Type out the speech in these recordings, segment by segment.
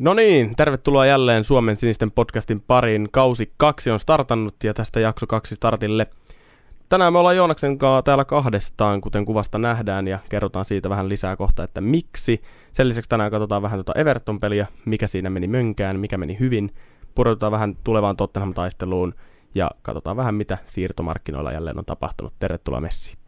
No niin, tervetuloa jälleen Suomen sinisten podcastin pariin. Kausi kaksi on startannut ja tästä jakso kaksi startille. Tänään me ollaan Joonaksen kanssa täällä kahdestaan, kuten kuvasta nähdään, ja kerrotaan siitä vähän lisää kohta, että miksi. Sen lisäksi tänään katsotaan vähän tuota Everton-peliä, mikä siinä meni mönkään, mikä meni hyvin. Pureudutaan vähän tulevaan Tottenham-taisteluun ja katsotaan vähän, mitä siirtomarkkinoilla jälleen on tapahtunut. Tervetuloa messiin.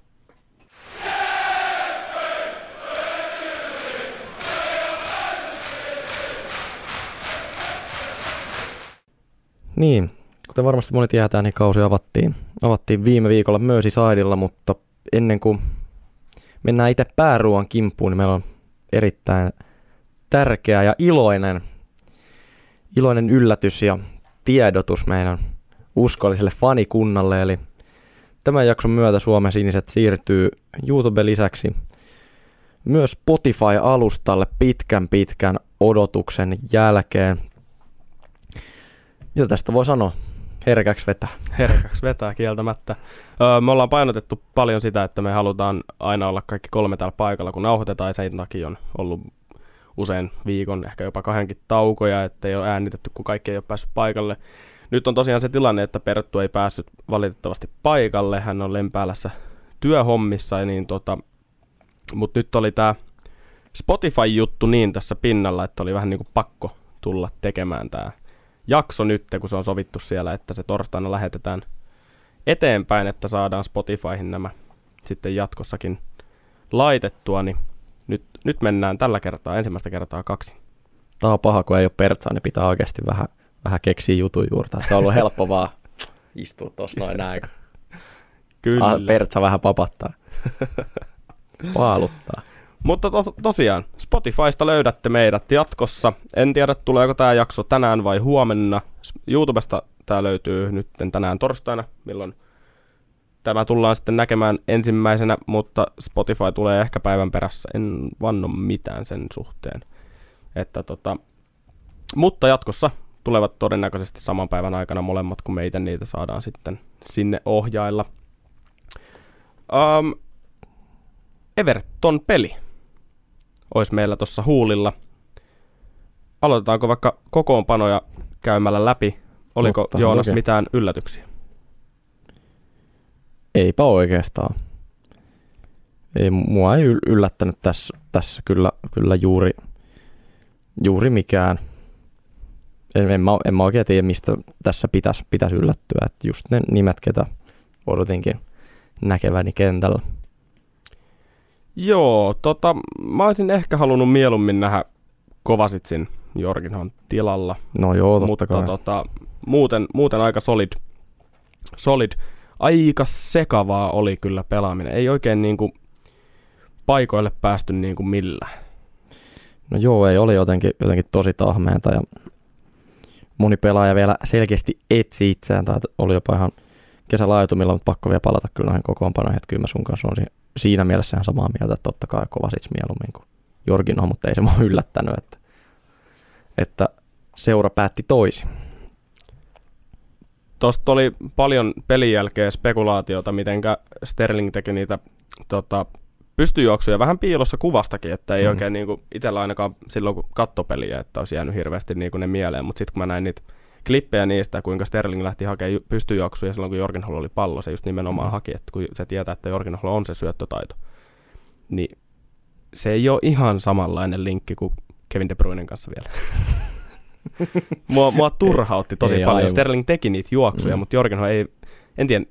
Niin, kuten varmasti moni tietää, niin kausi avattiin, avattiin viime viikolla Merseyside, mutta ennen kuin mennään itse pääruoan kimppuun, niin meillä on erittäin tärkeä ja iloinen, iloinen yllätys ja tiedotus meidän uskolliselle fanikunnalle. Eli tämän jakson myötä Suomen siniset siirtyy YouTube lisäksi myös Spotify-alustalle pitkän pitkän odotuksen jälkeen. Mitä tästä voi sanoa? Herkäksi vetää. Herkäksi vetää kieltämättä. Öö, me ollaan painotettu paljon sitä, että me halutaan aina olla kaikki kolme täällä paikalla, kun nauhoitetaan, sen takia on ollut usein viikon, ehkä jopa kahdenkin taukoja, että ei ole äänitetty, kun kaikki ei ole päässyt paikalle. Nyt on tosiaan se tilanne, että Perttu ei päässyt valitettavasti paikalle, hän on lempäälässä työhommissa, niin tota, mutta nyt oli tämä Spotify-juttu niin tässä pinnalla, että oli vähän niin kuin pakko tulla tekemään tämä jakso nyt, kun se on sovittu siellä, että se torstaina lähetetään eteenpäin, että saadaan Spotifyhin nämä sitten jatkossakin laitettua, niin nyt, nyt mennään tällä kertaa ensimmäistä kertaa kaksi. Tämä on paha, kun ei ole pertsaa, niin pitää oikeasti vähän, vähän keksiä jutun juurta. Se on ollut helppo vaan istua tuossa noin näin. Kyllä. Ah, pertsa vähän papattaa. Paaluttaa. Mutta to- tosiaan, Spotifysta löydätte meidät jatkossa. En tiedä, tuleeko tämä jakso tänään vai huomenna. YouTubesta tämä löytyy nyt tänään torstaina, milloin tämä tullaan sitten näkemään ensimmäisenä, mutta Spotify tulee ehkä päivän perässä. En vanno mitään sen suhteen. Että tota, mutta jatkossa tulevat todennäköisesti saman päivän aikana molemmat, kun meitä niitä saadaan sitten sinne ohjailla. Um, Everton-peli olisi meillä tuossa huulilla. Aloitetaanko vaikka kokoonpanoja käymällä läpi? Oliko Totta, Joonas okei. mitään yllätyksiä? Eipä oikeastaan. Ei, mua ei yl- yllättänyt tässä, tässä kyllä, kyllä juuri, juuri mikään. En, en, mä, en mä oikein tiedä, mistä tässä pitäisi pitäis yllättyä. Et just ne nimet, ketä odotinkin näkeväni kentällä. Joo, tota, mä olisin ehkä halunnut mieluummin nähdä Kovasitsin Jorginhon tilalla. No joo, totta mutta kai. tota, muuten, muuten aika solid, solid. Aika sekavaa oli kyllä pelaaminen. Ei oikein niinku paikoille päästy niinku millään. No joo, ei oli jotenkin, jotenkin tosi tahmeenta ja moni pelaaja vielä selkeästi etsi itseään tai oli jopa ihan kesälaajoitumilla, mutta pakko vielä palata kyllä noihin kokoonpanoihin, että kyllä mä sun kanssa on si- siinä mielessä ihan samaa mieltä, että totta kai Kovasic mieluummin kuin Jorginho, mutta ei se mua yllättänyt, että, että seura päätti toisin. Tuosta oli paljon pelin jälkeen spekulaatiota, mitenkä Sterling teki niitä tota, pystyjuoksuja vähän piilossa kuvastakin, että ei Mm. oikein niinku itsellä ainakaan silloin kun kattopeliä, että olisi jäänyt hirveästi niinku ne mieleen, mutta sitten kun mä näin niitä klippejä niistä, kuinka Sterling lähti hakemaan ju- pystyjuoksuja silloin, kun Jorgen Hall oli pallo, se just nimenomaan Mm. haki, että kun se tietää, että Jorgen Hall on se syöttötaito, niin se ei ole ihan samanlainen linkki kuin Kevin De Bruynen kanssa vielä. mua, mua turhautti tosi Ei paljon. aivan. Sterling teki niitä juoksuja, Mm. mutta Jorgenho ei, en tiedä,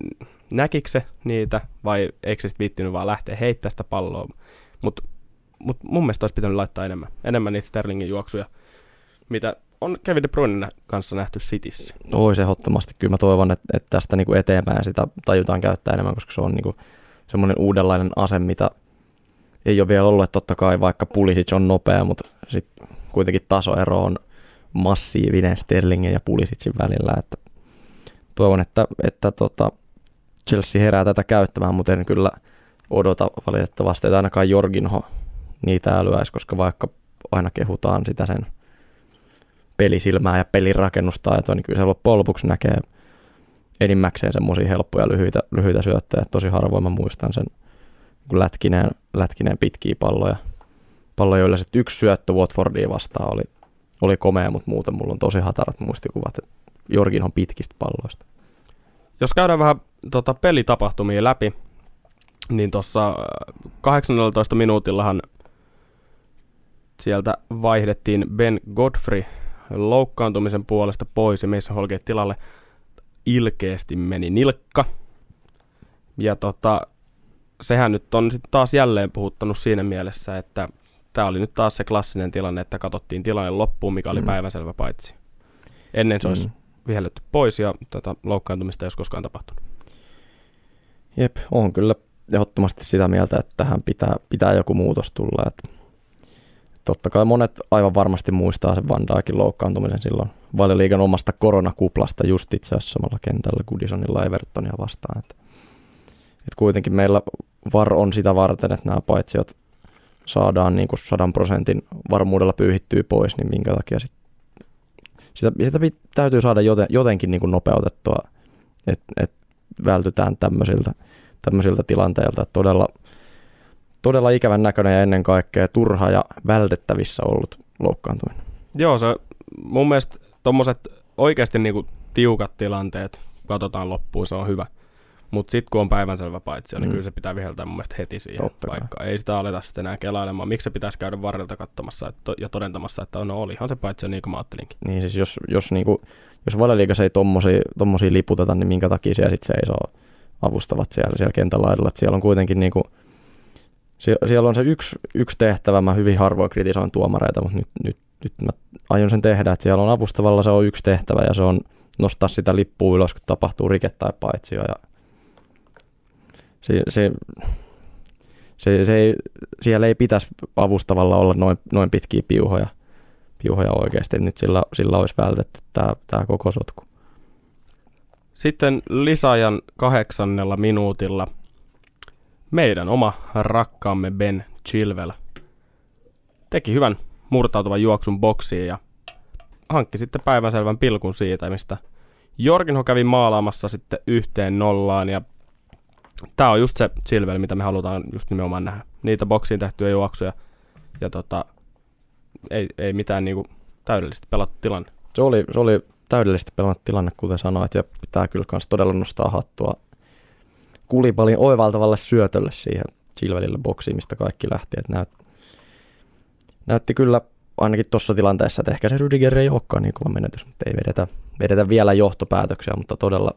näkikö se niitä vai eikö se viittinyt vaan lähteä heittämään sitä palloa. Mutta mut mun mielestä olisi pitänyt laittaa enemmän, enemmän niitä Sterlingin juoksuja, mitä on Kevin De Bruynen nä- kanssa nähty Cityssä. Ois ehdottomasti. Kyllä mä toivon, että, että tästä niin kuin eteenpäin sitä tajutaan käyttää enemmän, koska se on niin kuin semmoinen uudenlainen ase, mitä ei ole vielä ollut. Että totta kai vaikka Pulisic on nopea, mutta sit kuitenkin tasoero on massiivinen Sterlingin ja Pulisicin välillä. Että toivon, että, että tota Chelsea herää tätä käyttämään, mutta en kyllä odota valitettavasti, että ainakaan Jorginho niitä älyäisi, koska vaikka aina kehutaan sitä sen pelisilmää ja pelirakennustaitoa, niin kyllä se loppujen lopuksi näkee enimmäkseen semmoisia helppoja lyhyitä, lyhyitä syöttöjä. Tosi harvoin mä muistan sen kun lätkineen, lätkineen pitkiä palloja. Palloja, joilla sitten yksi syöttö Watfordia vastaan oli, oli komea, mutta muuten mulla on tosi hatarat muistikuvat Jorginhon pitkistä palloista. Jos käydään vähän tota, pelitapahtumia läpi, niin tuossa 18 minuutillahan sieltä vaihdettiin Ben Godfrey loukkaantumisen puolesta pois ja Mason Holgate tilalle ilkeästi meni nilkka. Ja tota, sehän nyt on sitten taas jälleen puhuttanut siinä mielessä, että tämä oli nyt taas se klassinen tilanne, että katsottiin tilanne loppuun, mikä oli mm. päivänselvä paitsi. Ennen se mm. olisi vihelletty pois ja tota, loukkaantumista ei olisi koskaan tapahtunut. Jep, on kyllä ehdottomasti sitä mieltä, että tähän pitää, pitää joku muutos tulla. Että totta kai monet aivan varmasti muistaa sen Van Dijkin loukkaantumisen silloin valioliigan omasta koronakuplasta just itse asiassa samalla kentällä Goodisonilla Evertonia vastaan. Että, että kuitenkin meillä VAR on sitä varten, että nämä paitsiot saadaan niin kuin sadan prosentin varmuudella pyyhittyä pois, niin minkä takia sit, sitä, sitä täytyy saada joten, jotenkin niin kuin nopeutettua, että et vältytään tämmöisiltä, tämmöisiltä tilanteilta. Että todella, todella ikävän näköinen ja ennen kaikkea turha ja vältettävissä ollut loukkaantuminen. Joo, se mun mielestä tuommoiset oikeasti niinku tiukat tilanteet katsotaan loppuun, se on hyvä. Mutta sitten kun on päivänselvä paitsi, niin mm. kyllä se pitää viheltää mun mielestä heti siihen Totta paikkaan. Kai. Ei sitä aleta sitten enää kelailemaan. Miksi se pitäisi käydä varrelta katsomassa että, ja todentamassa, että no olihan se paitsi niin kuin mä ajattelinkin. Niin siis jos, jos, niinku, jos valioliigassa ei tommosia, tommosia liputeta, niin minkä takia siellä sitten seisoo avustavat siellä, siellä kentän laidalla. Että siellä on kuitenkin niinku, siellä, siellä on se yksi, yksi tehtävä, mä hyvin harvoin kritisoin tuomareita, mutta nyt, nyt, nyt mä aion sen tehdä, että siellä on avustavalla se on yksi tehtävä ja se on nostaa sitä lippua ylös, kun tapahtuu rike tai paitsio ja se, se, se, se ei, siellä ei pitäisi avustavalla olla noin, noin pitkiä piuhoja, piuhoja oikeasti. Nyt sillä, sillä olisi vältetty tämä, tämä koko sotku. Sitten lisäajan kahdeksannella minuutilla meidän oma rakkaamme Ben Chilwell teki hyvän murtautuvan juoksun boksiin ja hankki sitten päivänselvän pilkun siitä, mistä Jorginho kävi maalaamassa sitten yhteen nollaan ja tämä on just se Silvel, mitä me halutaan just nimenomaan nähdä. Niitä boksiin tehtyjä juoksuja ja tota, ei, ei mitään niinku täydellisesti pelattu tilanne. Se oli, se oli täydellisesti pelattu tilanne, kuten sanoit, ja pitää kyllä myös todella nostaa hattua kulipalin oivaltavalle syötölle siihen Silvelille boksiin, mistä kaikki lähti. Et näyt, näytti kyllä ainakin tuossa tilanteessa, että ehkä se Rüdiger ei olekaan niin kova menetys, mutta ei vedetä, vedetä vielä johtopäätöksiä, mutta todella,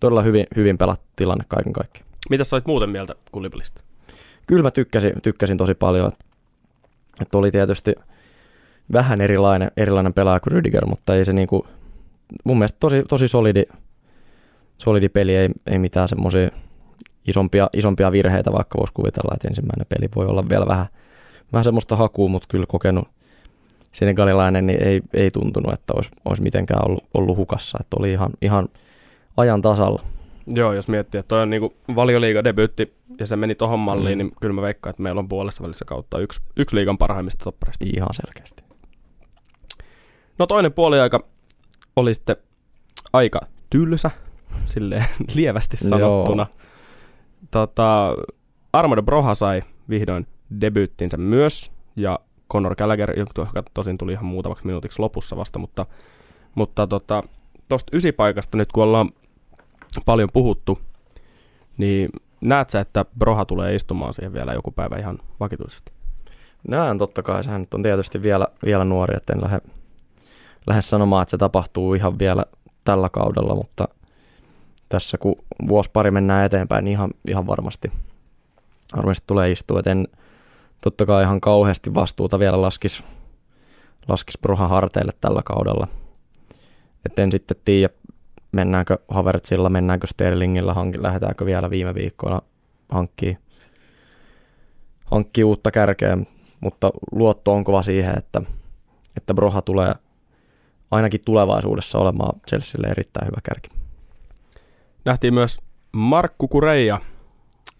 todella hyvin, hyvin pelattu tilanne kaiken kaikkiaan. Mitä sä olit muuten mieltä Kulipalista? Kyllä mä tykkäsin, tykkäsin tosi paljon. Että oli tietysti vähän erilainen, erilainen pelaaja kuin Rüdiger, mutta ei se niinku, mun mielestä tosi, tosi solidi, solidi peli, ei, ei mitään semmoisia isompia, isompia virheitä, vaikka voisi kuvitella, että ensimmäinen peli voi olla vielä vähän, vähän semmoista hakua, mutta kyllä kokenut senegalilainen niin ei, ei tuntunut, että olisi, olisi mitenkään ollut, ollut hukassa, että oli ihan, ihan ajan tasalla. Joo, jos miettii, että toi on niinku valioliiga debyytti ja se meni tohon malliin, mm. niin kyllä mä veikkaan, että meillä on puolessa välissä kautta yksi, yksi liigan parhaimmista toppareista. Ihan selkeästi. No toinen puoliaika oli sitten aika tylsä, silleen lievästi sanottuna. Joo. Tota, Armando Broha sai vihdoin debyyttinsä myös, ja Conor Gallagher, joka tosin tuli ihan muutamaksi minuutiksi lopussa vasta, mutta, mutta tota, ysipaikasta nyt kun ollaan paljon puhuttu, niin näet sä, että Broha tulee istumaan siihen vielä joku päivä ihan vakituisesti? Näen totta kai, sehän on tietysti vielä, vielä nuori, että en lähde, lähde sanomaan, että se tapahtuu ihan vielä tällä kaudella, mutta tässä kun vuosi pari mennään eteenpäin, niin ihan, ihan varmasti, varmasti tulee istua, että en totta kai ihan kauheasti vastuuta vielä laskisi laskis Brohan harteille tällä kaudella. Et en sitten tiedä, mennäänkö Havertzilla, mennäänkö Sterlingillä, hank, lähdetäänkö vielä viime viikkoina hankkii, hankkii uutta kärkeä, mutta luotto on kova siihen, että, että Broha tulee ainakin tulevaisuudessa olemaan Chelsealle erittäin hyvä kärki. Nähtiin myös Markku Kureija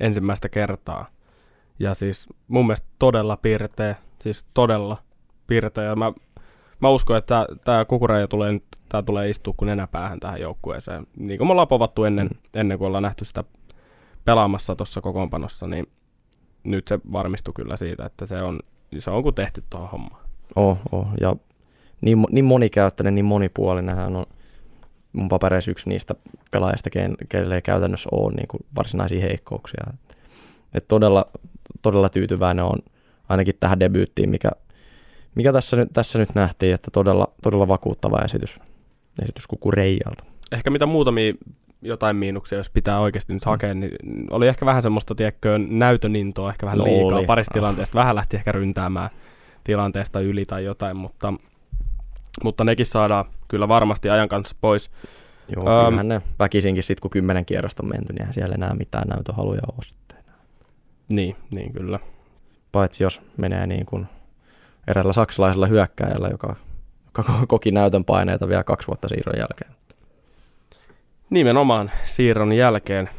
ensimmäistä kertaa. Ja siis mun mielestä todella piirteä, siis todella piirteä. Ja mä mä uskon, että tämä kukureija tulee, nyt, tää tulee istua kuin nenäpäähän tähän joukkueeseen. Niin kuin me ollaan povattu ennen, mm. ennen kuin ollaan nähty sitä pelaamassa tuossa kokoonpanossa, niin nyt se varmistui kyllä siitä, että se on, se on kuin tehty tuohon hommaan. Oh, oh. ja niin, niin monikäyttöinen, niin monipuolinen. Hän on mun papereissa yksi niistä pelaajista, kelle ei käytännössä ole niin kuin varsinaisia heikkouksia. Et todella, todella tyytyväinen on ainakin tähän debyyttiin, mikä, mikä tässä, nyt, tässä nyt nähtiin, että todella, todella vakuuttava esitys, esitys Kukureijalta. Ehkä mitä muutamia jotain miinuksia, jos pitää oikeasti nyt hakea, niin oli ehkä vähän semmoista, tiedätkö, näytön intoa, ehkä vähän no liikaa oli. parista tilanteesta. Vähän lähti ehkä ryntäämään tilanteesta yli tai jotain, mutta, mutta nekin saadaan kyllä varmasti ajan kanssa pois. Joo, um, kyllähän ne väkisinkin sitten, kun kymmenen kierrosta on menty, niin siellä enää mitään näytöhaluja ole sitten. Niin, niin kyllä. Paitsi jos menee niin kuin eräällä saksalaisella hyökkäjällä, joka, joka koki näytön paineita vielä kaksi vuotta siirron jälkeen. Nimenomaan siirron jälkeen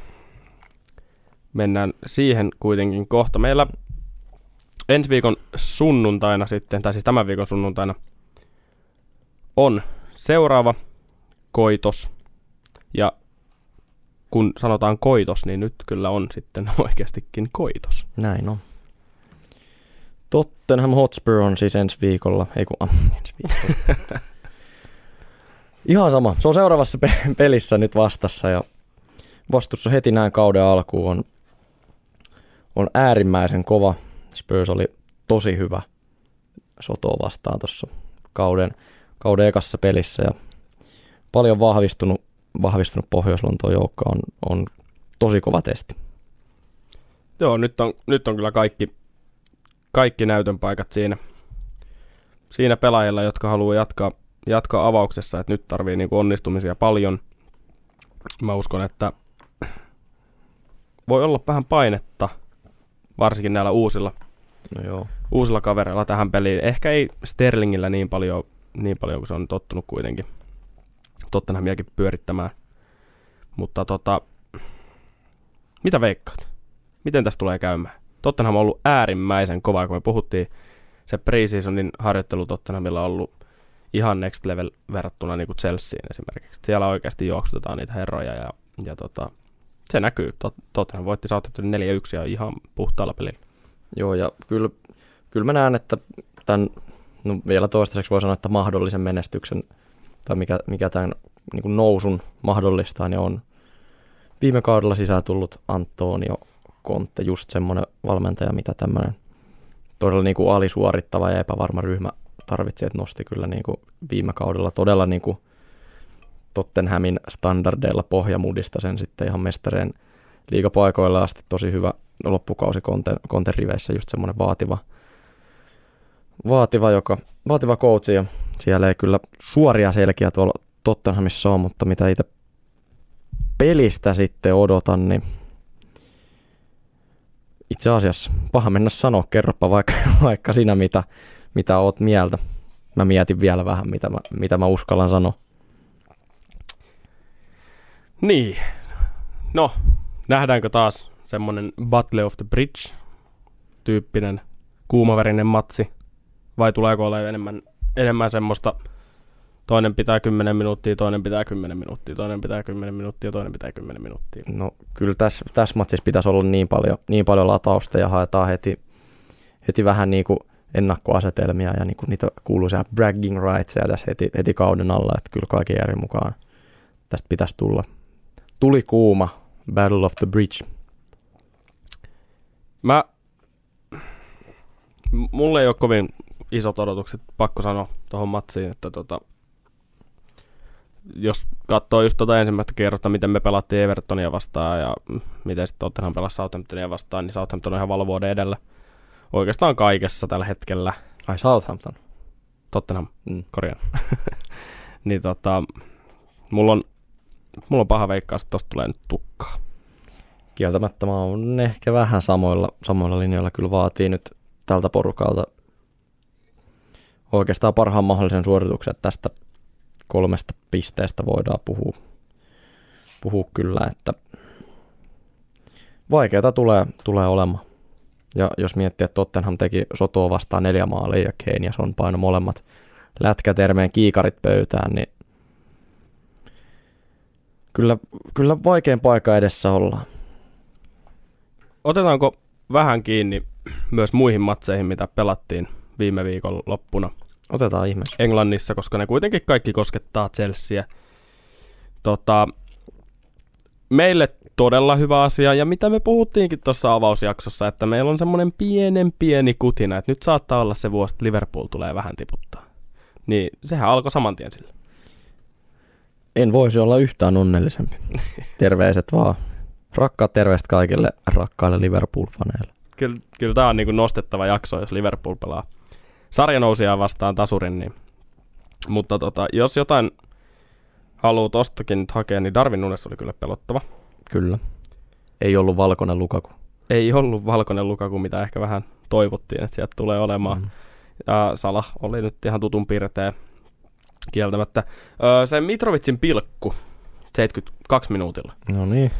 mennään siihen kuitenkin kohta. Meillä ensi viikon sunnuntaina sitten, tai siis tämän viikon sunnuntaina, on seuraava koitos. Ja kun sanotaan koitos, niin nyt kyllä on sitten oikeastikin koitos. Näin on. Tottenham Hotspur on siis ensi viikolla, ei kun ah, ensi viikolla. Ihan sama. Se on seuraavassa pe- pelissä nyt vastassa ja vastussa heti näin kauden alkuun on, on äärimmäisen kova. Spurs oli tosi hyvä Sotoa vastaan tuossa kauden, kauden ekassa pelissä ja paljon vahvistunut, vahvistunut pohjois joukko on, on tosi kova testi. Joo, nyt on, nyt on kyllä kaikki, kaikki näytön paikat siinä, siinä pelaajilla, jotka haluaa jatkaa jatkaa avauksessa, että nyt tarvii niin onnistumisia paljon. Mä uskon, että voi olla vähän painetta, varsinkin näillä uusilla, no joo. uusilla kavereilla tähän peliin. Ehkä ei Sterlingillä niin paljon, niin paljon kuin se on tottunut kuitenkin Tottenhamiakin pyörittämään. Mutta tota, mitä veikkaat? Miten tästä tulee käymään? Tottenham on ollut äärimmäisen kova, kun me puhuttiin se preseasonin harjoittelu Tottenhamilla on ollut ihan next level verrattuna niin kuin Chelseaan esimerkiksi. Siellä oikeasti juoksutetaan niitä herroja ja, ja tota, se näkyy. Tot, Tottenham voitti Southamptonin 4-1 ja ihan puhtaalla pelillä. Joo, ja kyllä, kyllä mä näen, että tämän, no vielä toistaiseksi voi sanoa, että mahdollisen menestyksen, tai mikä, mikä tämän niin kuin nousun mahdollistaa, niin on viime kaudella sisään tullut Antonio Conte, just semmoinen valmentaja, mitä tämmöinen todella niin kuin alisuorittava ja epävarma ryhmä tarvitsi, että nosti kyllä niin kuin viime kaudella todella niin kuin Tottenhamin standardeilla pohjamudista sen sitten ihan mestareen liigapaikoilla asti. Tosi hyvä loppukausi konten, konten riveissä, just semmoinen vaativa, vaativa, joka, vaativa coach ja siellä ei kyllä suoria selkiä tuolla Tottenhamissa ole, mutta mitä itse pelistä sitten odotan, niin itse asiassa paha mennä sanoa, kerropa vaikka, vaikka sinä mitä, mitä oot mieltä. Mä mietin vielä vähän, mitä mä, mitä mä uskallan sanoa. Niin. No, nähdäänkö taas semmonen Battle of the Bridge tyyppinen kuumaverinen matsi? Vai tuleeko olla enemmän, enemmän semmoista toinen pitää 10 minuuttia, toinen pitää 10 minuuttia, toinen pitää 10 minuuttia, toinen pitää 10 minuuttia. No kyllä tässä, tässä matsissa pitäisi olla niin paljon, niin paljon latausta ja haetaan heti, heti vähän niin kuin ennakkoasetelmia ja niin kuin niitä kuuluisia bragging rightsia tässä heti, heti kauden alla, että kyllä kaiken järjen mukaan tästä pitäisi tulla. Tuli kuuma, Battle of the Bridge. Mä, mulle ei ole kovin isot odotukset, pakko sanoa tuohon matsiin, että tota, jos katsoo just tuota ensimmäistä kierrosta, miten me pelattiin Evertonia vastaan ja miten sitten Tottenham pelasi Southamptonia vastaan, niin Southampton on ihan valvoiden edellä oikeastaan kaikessa tällä hetkellä. Ai Southampton? Tottenham, mm. korjaan. niin tota, mulla on, mulla on paha veikkaus, että tosta tulee nyt tukkaa. Kieltämättä mä oon ehkä vähän samoilla, samoilla linjoilla kyllä vaatii nyt tältä porukalta oikeastaan parhaan mahdollisen suorituksen, että tästä kolmesta pisteestä voidaan puhua, puhua kyllä, että vaikeaa tulee, tulee olemaan. Ja jos miettii, että Tottenham teki Sotoa vastaan neljä maalia ja Kane ja Son paino molemmat lätkätermeen kiikarit pöytään, niin kyllä, kyllä vaikein paikka edessä ollaan. Otetaanko vähän kiinni myös muihin matseihin, mitä pelattiin viime viikon loppuna? Otetaan ihmeessä. Englannissa, koska ne kuitenkin kaikki koskettaa Chelsea. Tota, meille todella hyvä asia, ja mitä me puhuttiinkin tuossa avausjaksossa, että meillä on semmoinen pienen pieni kutina, että nyt saattaa olla se vuosi, että Liverpool tulee vähän tiputtaa. Niin sehän alkoi saman tien sille. En voisi olla yhtään onnellisempi. Terveiset vaan. Rakkaat terveiset kaikille rakkaille Liverpool-faneille. Kyllä, kyllä tämä on niin nostettava jakso, jos Liverpool pelaa sarjanousia vastaan tasurin. Niin. Mutta tota, jos jotain haluaa tostakin nyt hakea, niin Darwin Nunes oli kyllä pelottava. Kyllä. Ei ollut valkoinen Lukaku. Ei ollut valkoinen Lukaku, mitä ehkä vähän toivottiin, että sieltä tulee olemaan. Mm. Ja Sala oli nyt ihan tutun piirtein kieltämättä. Öö, se Mitrovitsin pilkku 72 minuutilla. No niin.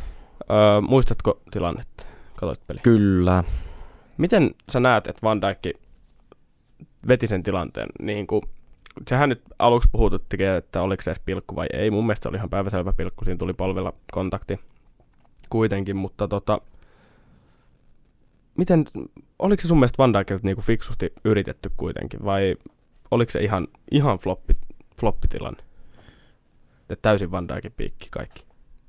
Öö, muistatko tilannetta? Katoit peli. Kyllä. Miten sä näet, että Van Dijk veti sen tilanteen? Niin kuin, sehän nyt aluksi puhututti, että oliko se edes pilkku vai ei. Mun mielestä se oli ihan päiväselvä pilkku, siinä tuli polvilla kontakti kuitenkin, mutta tota, miten, oliko se sun mielestä Van Dijkilta niinku fiksusti yritetty kuitenkin, vai oliko se ihan, ihan floppi, floppitilanne? että täysin Van Dijkin piikki kaikki.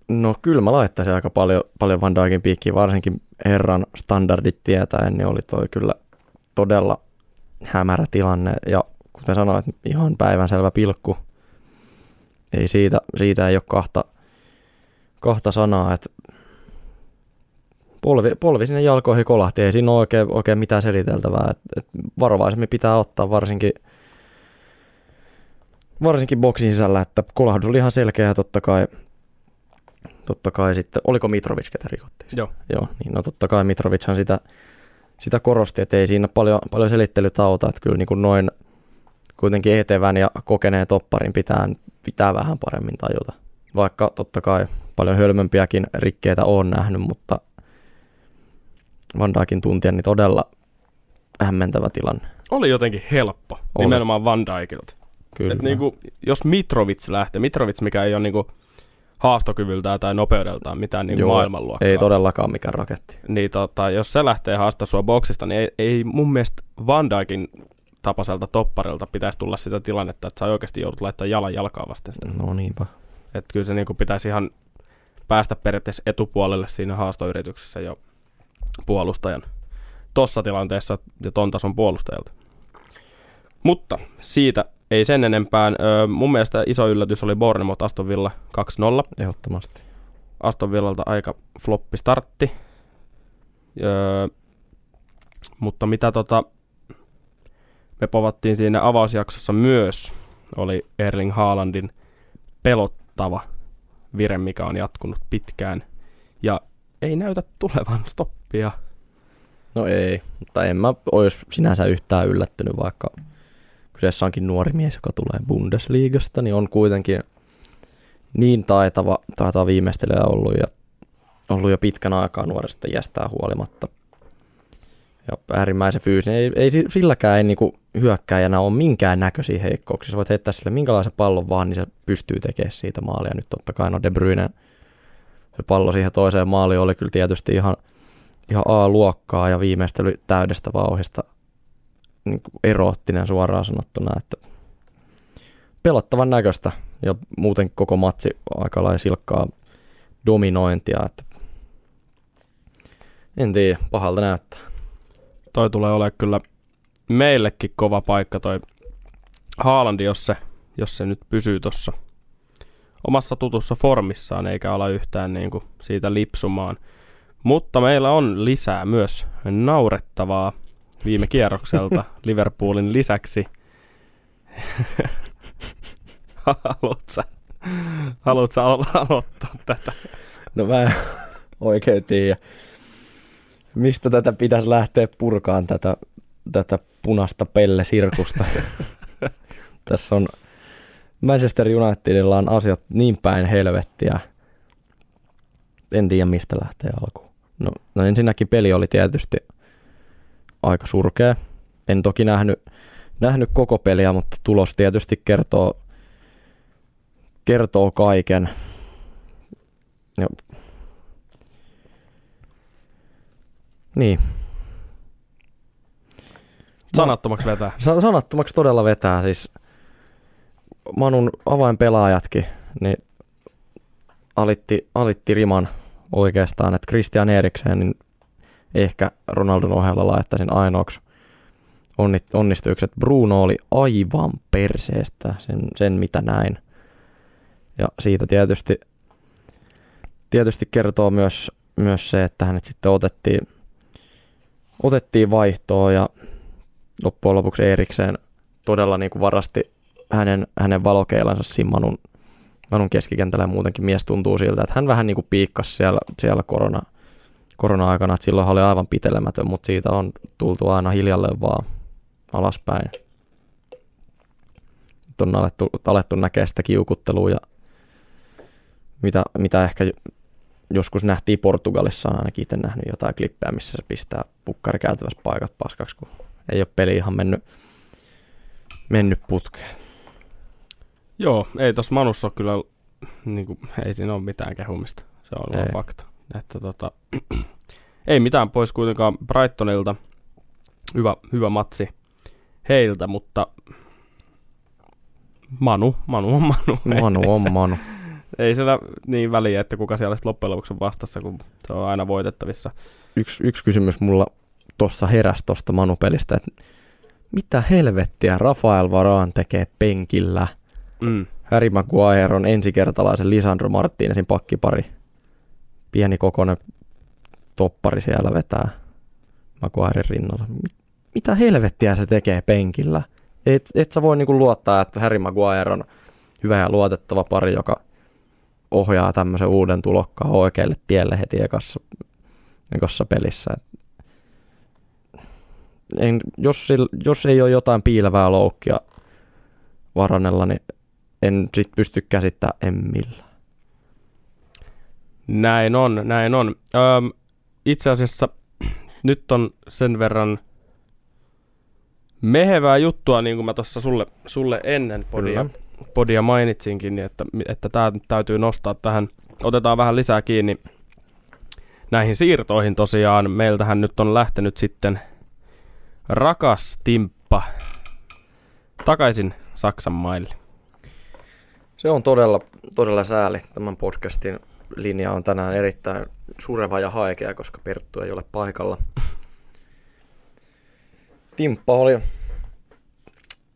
No kyllä mä laittaisin aika paljon, paljon Van Dijkin piikkiä, varsinkin herran standardit tietäen, niin oli toi kyllä todella hämärä tilanne. Ja kuten sanoit, ihan päivänselvä pilkku. Ei siitä, siitä ei ole kahta, kahta sanaa, että polvi, polvi sinne jalkoihin kolahti, ei siinä ole oikein, oikein mitään seliteltävää. Et, et varovaisemmin pitää ottaa varsinkin, varsinkin boksin sisällä, että kolahdus oli ihan selkeä totta kai, totta kai sitten, oliko Mitrovic, ketä rikottiin? Joo. Joo, niin no totta kai Mitrovichan sitä, sitä korosti, että ei siinä paljon, paljon selittelyt auta, että kyllä niin kuin noin kuitenkin etevän ja kokeneen topparin pitää, pitää vähän paremmin tajuta. Vaikka totta kai paljon hölmömpiäkin rikkeitä on nähnyt, mutta Van Dijkin tuntia, niin todella hämmentävä tilanne. Oli jotenkin helppo, Oli. nimenomaan Van Dijkilta. Kyllä. Et niinku, jos Mitrovic lähtee, Mitrovic mikä ei ole niinku haastokyvyltään tai nopeudeltaan mitään niinku maailmanluokkaa. ei todellakaan mikään raketti. Niin tota, jos se lähtee haastaa sua boksista, niin ei, ei mun mielestä Van Dijkin tapaiselta topparilta pitäisi tulla sitä tilannetta, että sä oikeasti joudut laittaa jalan jalkaa vasten sitä. No niinpä. Että kyllä se niinku pitäisi ihan päästä periaatteessa etupuolelle siinä haastoyrityksessä jo puolustajan tossa tilanteessa ja ton tason puolustajalta. Mutta siitä ei sen enempää. Öö, mun mielestä iso yllätys oli Bournemouth Aston Villa 2-0. Ehdottomasti. Aston Villalta aika floppi startti. Öö, mutta mitä tota, me povattiin siinä avausjaksossa myös, oli Erling Haalandin pelottava vire, mikä on jatkunut pitkään. Ja ei näytä tulevan stoppia. No ei, mutta en mä olisi sinänsä yhtään yllättynyt, vaikka kyseessä onkin nuori mies, joka tulee Bundesliigasta, niin on kuitenkin niin taitava, taitava viimeistelijä ollut ja ollut jo pitkän aikaa nuoresta iästään huolimatta. Ja äärimmäisen fyysinen. Ei, ei silläkään ei niinku hyökkäjänä ole minkään näköisiä heikkouksia. Sä voit heittää sille minkälaisen pallon vaan, niin se pystyy tekemään siitä maalia. Nyt totta kai no De Bruyne se pallo siihen toiseen maaliin oli kyllä tietysti ihan, ihan A-luokkaa ja viimeistely täydestä vauhista niin eroottinen suoraan sanottuna, että pelottavan näköistä ja muuten koko matsi aika lailla silkkaa dominointia, että en tiedä, pahalta näyttää. Toi tulee olemaan kyllä meillekin kova paikka toi Haalandi, jos se, jos se nyt pysyy tuossa omassa tutussa formissaan eikä ala yhtään niin kuin siitä lipsumaan. Mutta meillä on lisää myös naurettavaa viime kierrokselta Liverpoolin lisäksi. Haluatko Haluatko aloittaa tätä? No mä en oikein tiedä, mistä tätä pitäisi lähteä purkaan tätä, tätä punaista pelle-sirkusta. Tässä on Manchester Unitedilla on asiat niin päin helvettiä. En tiedä mistä lähtee alkuun. No, no ensinnäkin peli oli tietysti aika surkea. En toki nähnyt, nähnyt koko peliä, mutta tulos tietysti kertoo, kertoo kaiken. Ja, niin. Sanattomaksi vetää. Sa- sanattomaksi todella vetää. Siis Manun avainpelaajatkin, niin alitti, alitti riman oikeastaan, että Christian Eriksen niin ehkä Ronaldon ohella laittaisin ainoaksi onnistukset. Bruno oli aivan perseestä, sen, sen mitä näin. Ja siitä tietysti, tietysti kertoo myös, myös se, että hänet sitten otettiin, otettiin vaihtoon ja loppujen lopuksi Erikseen todella niin kuin varasti hänen, hänen valokeilansa siinä Manun, Manun keskikentällä ja muutenkin mies tuntuu siltä, että hän vähän niin kuin piikkasi siellä, siellä korona, korona-aikana, että silloin oli aivan pitelemätön, mutta siitä on tultu aina hiljalleen vaan alaspäin. Nyt on alettu, alettu näkeä sitä kiukuttelua ja mitä, mitä ehkä joskus nähtiin Portugalissa, on ainakin itse nähnyt jotain klippejä, missä se pistää pukkari käytävässä paikat paskaksi, kun ei ole peli ihan mennyt, mennyt putkeen. Joo, ei tuossa Manussa ole kyllä, niin kuin, ei siinä ole mitään kehumista. Se on vaan fakta. Että, tota, ei mitään pois kuitenkaan Brightonilta. Hyvä, hyvä matsi heiltä, mutta Manu, Manu on Manu. Manu on Manu. ei siellä niin väliä, että kuka siellä loppujen lopuksi on vastassa, kun se on aina voitettavissa. Yksi, yksi kysymys mulla tuossa heräsi tuosta Manu-pelistä, että mitä helvettiä Rafael Varaan tekee penkillä? Mm. Harry Maguire on ensikertalaisen Lisandro Martinezin pakkipari. Pieni kokoinen toppari siellä vetää Maguiren rinnalla. Mitä helvettiä se tekee penkillä? Et, et sä voi niinku luottaa, että Harry Maguire on hyvä ja luotettava pari, joka ohjaa tämmöisen uuden tulokkaan oikealle tielle heti ekassa, ekassa pelissä. En, jos, jos ei ole jotain piilevää loukkia Varanella, niin en sit pysty käsittämään en millään. Näin on, näin on. Öm, itse asiassa nyt on sen verran mehevää juttua, niin kuin mä tuossa sulle, sulle ennen podia, podia mainitsinkin, niin että, että tämä täytyy nostaa tähän. Otetaan vähän lisää kiinni näihin siirtoihin tosiaan. Meiltähän nyt on lähtenyt sitten rakas Timppa takaisin Saksan maille. Se on todella, todella sääli. Tämän podcastin linja on tänään erittäin sureva ja haikea, koska Perttu ei ole paikalla. Timppa oli,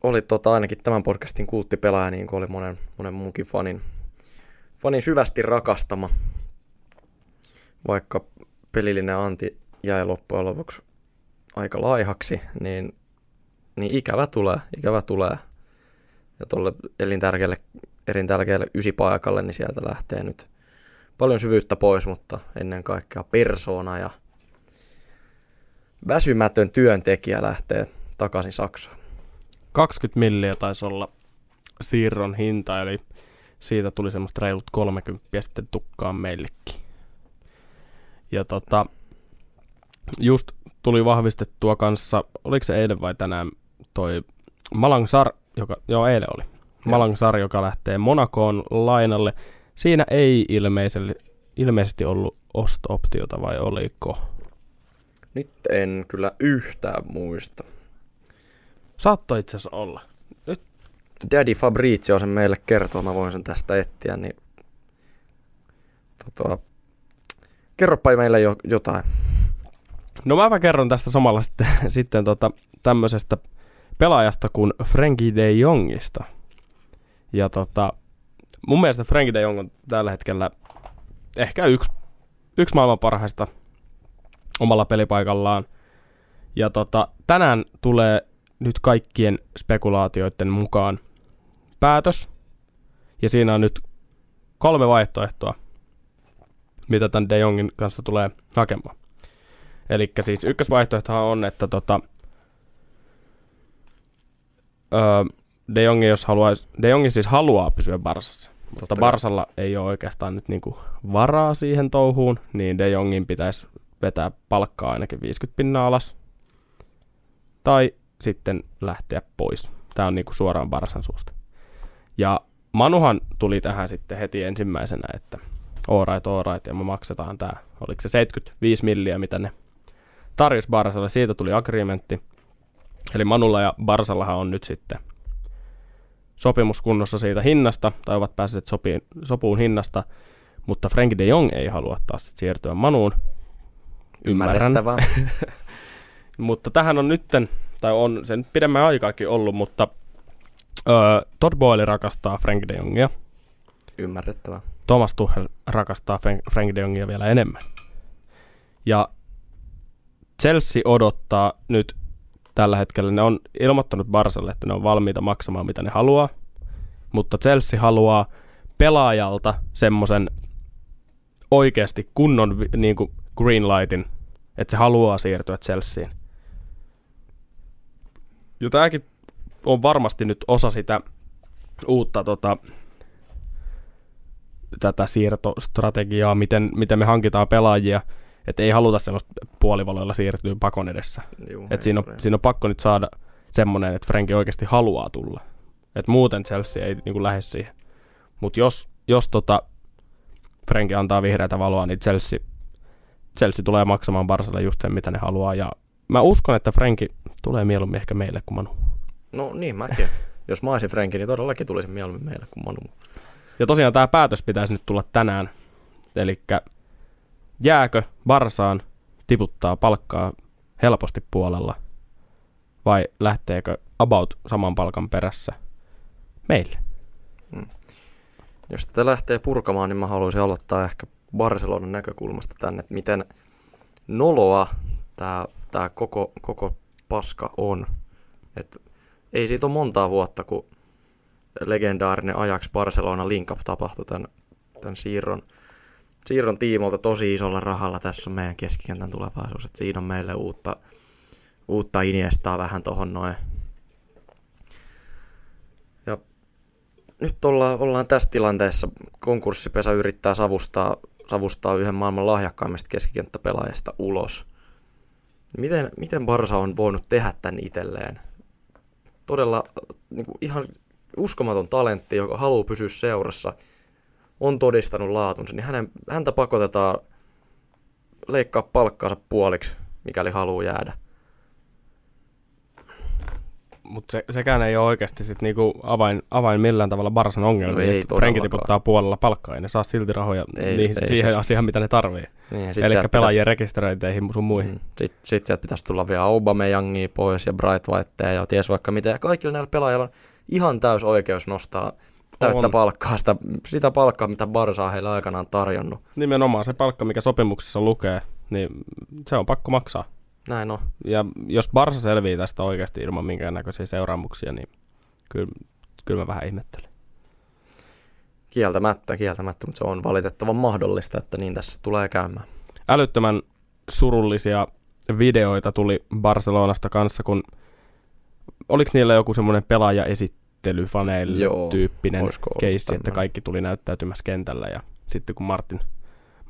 oli tota ainakin tämän podcastin kulttipelaaja, niin kuin oli monen, monen muunkin fanin, fanin syvästi rakastama. Vaikka pelillinen anti jäi loppujen lopuksi aika laihaksi, niin, niin ikävä tulee, ikävä tulee. Ja tuolle elintärkeälle elintärkeälle ysipaikalle, niin sieltä lähtee nyt paljon syvyyttä pois, mutta ennen kaikkea persona ja väsymätön työntekijä lähtee takaisin Saksaan. 20 milliä taisi olla siirron hinta, eli siitä tuli semmoista reilut 30 sitten tukkaan meillekin. Ja tota, just tuli vahvistettua kanssa, oliko se eilen vai tänään, toi Malang Sar, joka, joo eilen oli, Malang Sar, joka lähtee Monakoon lainalle. Siinä ei ilmeisesti, ilmeisesti ollut osto-optiota vai oliko? Nyt en kyllä yhtään muista. Saattoi itse asiassa olla. Nyt. Daddy Fabrizio sen meille kertoo, mä voin sen tästä etsiä, niin tota, kerropa meille jo, jotain. No mäpä kerron tästä samalla sitten, sitten tota, tämmöisestä pelaajasta kuin Frankie de Jongista. Ja tota, mun mielestä Frankie de Jong on tällä hetkellä ehkä yksi, yksi maailman parhaista omalla pelipaikallaan. Ja tota, tänään tulee nyt kaikkien spekulaatioiden mukaan päätös. Ja siinä on nyt kolme vaihtoehtoa, mitä tämän De Jongin kanssa tulee hakemaan. Eli siis ykkösvaihtoehto on, että tota, öö, De Jong, jos haluaisi, De Jong siis haluaa pysyä Barsassa, Totta mutta Barsalla ei ole oikeastaan nyt niinku varaa siihen touhuun, niin De Jongin pitäisi vetää palkkaa ainakin 50 pinnaa alas. Tai sitten lähteä pois. Tämä on niinku suoraan Barsan suusta. Ja Manuhan tuli tähän sitten heti ensimmäisenä, että alright, alright, ja me maksetaan tämä. Oliko se 75 milliä, mitä ne tarjosi Barsalle. Siitä tuli agreementti. Eli Manulla ja Barsallahan on nyt sitten sopimus kunnossa siitä hinnasta, tai ovat päässeet sopiin, sopuun hinnasta, mutta Frank de Jong ei halua taas siirtyä Manuun. Ymmärrän. mutta tähän on nytten, tai on sen pidemmän aikaakin ollut, mutta öö, Todd Boyle rakastaa Frank de Jongia. Ymmärrettävää. Thomas Tuchel rakastaa Frank de Jongia vielä enemmän. Ja Chelsea odottaa nyt tällä hetkellä, ne on ilmoittanut Barsalle, että ne on valmiita maksamaan mitä ne haluaa, mutta Chelsea haluaa pelaajalta semmoisen oikeasti kunnon niin kuin green lightin, että se haluaa siirtyä Chelseain. Ja tämäkin on varmasti nyt osa sitä uutta tota, tätä siirtostrategiaa, miten, miten me hankitaan pelaajia, että ei haluta semmoista puolivaloilla siirtyä pakon edessä. Juu, et siinä, on, siinä on pakko nyt saada semmoinen, että Frenki oikeasti haluaa tulla. Et muuten Chelsea ei niin lähde siihen. Mutta jos, jos tota Frenki antaa vihreätä valoa, niin Chelsea, Chelsea tulee maksamaan Barsalle just sen, mitä ne haluaa. Ja mä uskon, että Frenki tulee mieluummin ehkä meille kuin Manu. No niin, mäkin. Jos mä olisin Frenki, niin todellakin tulisin mieluummin meille kuin Manu. Ja tosiaan tämä päätös pitäisi nyt tulla tänään. Eli jääkö Barsaan tiputtaa palkkaa helposti puolella vai lähteekö about saman palkan perässä meille? Hmm. Jos tätä lähtee purkamaan, niin mä haluaisin aloittaa ehkä Barcelonan näkökulmasta tänne, että miten noloa tämä, tämä koko, koko paska on. Et ei siitä ole montaa vuotta, kun legendaarinen Ajax Barcelona link tapahtui tämän, tämän siirron, siirron tiimolta tosi isolla rahalla. Tässä on meidän keskikentän tulevaisuus, että siinä on meille uutta, uutta Iniestaa vähän tuohon noin. Ja nyt ollaan, ollaan tässä tilanteessa. Konkurssipesä yrittää savustaa, savustaa yhden maailman lahjakkaimmista keskikenttäpelaajista ulos. Miten, miten Barsa on voinut tehdä tämän itselleen? Todella niin kuin ihan uskomaton talentti, joka haluaa pysyä seurassa, on todistanut laatunsa, niin hänen, häntä pakotetaan leikkaa palkkaansa puoliksi, mikäli haluaa jäädä. Mutta se, sekään ei ole oikeasti sit niinku avain, avain millään tavalla Barsan ongelma. No ei Frenki tiputtaa puolella palkkaa, ja ne saa silti rahoja ei, niihin, ei siihen se. asiaan, mitä ne tarvii. Niin, Eli pelaajien pitäisi... rekisteröinteihin sun muihin. Mm. Sitten sit sieltä pitäisi tulla vielä Aubameyangia pois ja Bright Whitea ja ties vaikka mitä. Ja kaikilla näillä pelaajilla on ihan täys oikeus nostaa täyttä on. palkkaa, sitä, sitä palkkaa, mitä Barsa on heille aikanaan tarjonnut. Nimenomaan se palkka, mikä sopimuksessa lukee, niin se on pakko maksaa. Näin on. Ja jos Barsa selvii tästä oikeasti ilman minkäännäköisiä seuraamuksia, niin kyllä, kyllä mä vähän ihmettelen. Kieltämättä, kieltämättä, mutta se on valitettavan mahdollista, että niin tässä tulee käymään. Älyttömän surullisia videoita tuli Barcelonasta kanssa, kun oliko niillä joku semmoinen pelaaja esittelyfaneille tyyppinen keissi, että kaikki tuli näyttäytymässä kentällä ja sitten kun Martin,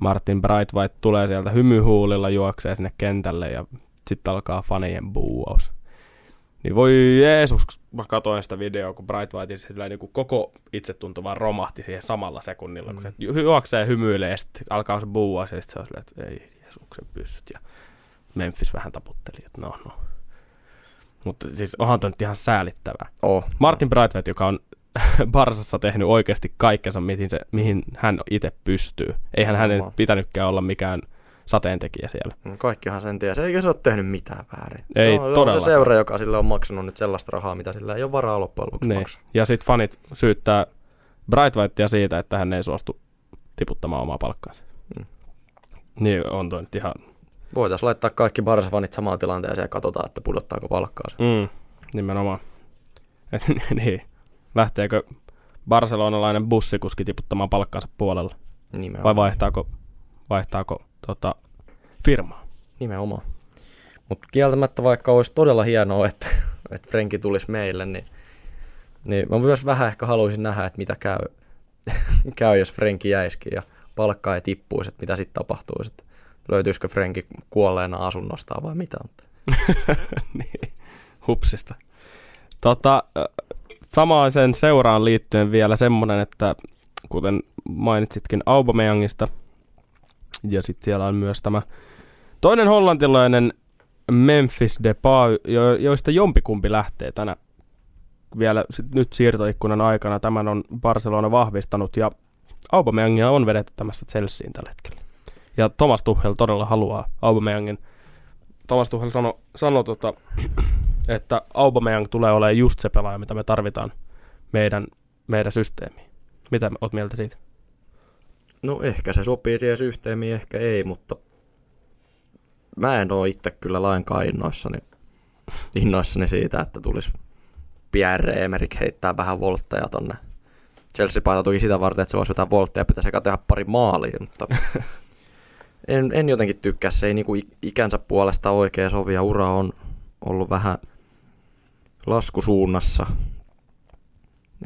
Martin Brightwhite tulee sieltä hymyhuulilla juoksee sinne kentälle ja sitten alkaa fanien buuaus. Niin voi Jeesus, mä katsoin sitä videoa, kun Brightwhite sillä niin kuin koko itsetunto vaan romahti siihen samalla sekunnilla, mm. kun se juoksee hymyilee ja sitten alkaa se buuaus ja sitten se on silleen, että ei Jeesuksen pyssyt ja Memphis vähän taputteli, että no no mutta siis onhan toi nyt ihan säälittävää. Oh. Martin Brightway, joka on Barsassa tehnyt oikeasti kaikkensa, mihin, se, mihin hän itse pystyy. Eihän hänen pitänytkään olla mikään sateentekijä siellä. Mm, kaikkihan sen tiedä. Eikä se ole tehnyt mitään väärin. Ei se on, todella. se seura, joka sille on maksanut nyt sellaista rahaa, mitä sillä ei ole varaa loppujen lopuksi niin. maksaa. Ja sitten fanit syyttää Brightwhitea siitä, että hän ei suostu tiputtamaan omaa palkkaansa. Mm. Niin on toi nyt ihan Voitaisiin laittaa kaikki Barsa-fanit samaan tilanteeseen ja katsotaan, että pudottaako palkkaa. Mm, nimenomaan. niin. Lähteekö barcelonalainen bussikuski tiputtamaan palkkaansa puolella? Nimenomaan. Vai vaihtaako, vaihtaako tota, firmaa? Nimenomaan. Mutta kieltämättä vaikka olisi todella hienoa, että, että Frenki tulisi meille, niin, niin mä myös vähän ehkä haluaisin nähdä, että mitä käy, käy jos Frenki jäisikin ja palkkaa ei tippuisi, että mitä sitten tapahtuisi. Että löytyisikö Frenki kuolleena asunnosta vai mitä. niin, hupsista. Tota, samaisen seuraan liittyen vielä semmoinen, että kuten mainitsitkin Aubameyangista, ja sitten siellä on myös tämä toinen hollantilainen Memphis Depay, jo, joista jompikumpi lähtee tänä vielä sit nyt siirtoikkunan aikana. Tämän on Barcelona vahvistanut ja Aubameyangia on vedetty tämässä Chelseain tällä hetkellä. Ja Thomas Tuchel todella haluaa Aubameyangin. Thomas Tuchel sanoi sano, tota, että Aubameyang tulee olemaan just se pelaaja, mitä me tarvitaan meidän, meidän systeemiin. Mitä oot mieltä siitä? No ehkä se sopii siihen systeemiin, ehkä ei, mutta mä en oo itse kyllä lainkaan innoissani, innoissani siitä, että tulisi Pierre Emerick heittää vähän voltteja tonne. Chelsea paita toki sitä varten, että se voisi jotain voltteja, pitäisi tehdä pari maalia, mutta en, en jotenkin tykkää, se ei niinku ikänsä puolesta oikea sovi ja ura on ollut vähän laskusuunnassa.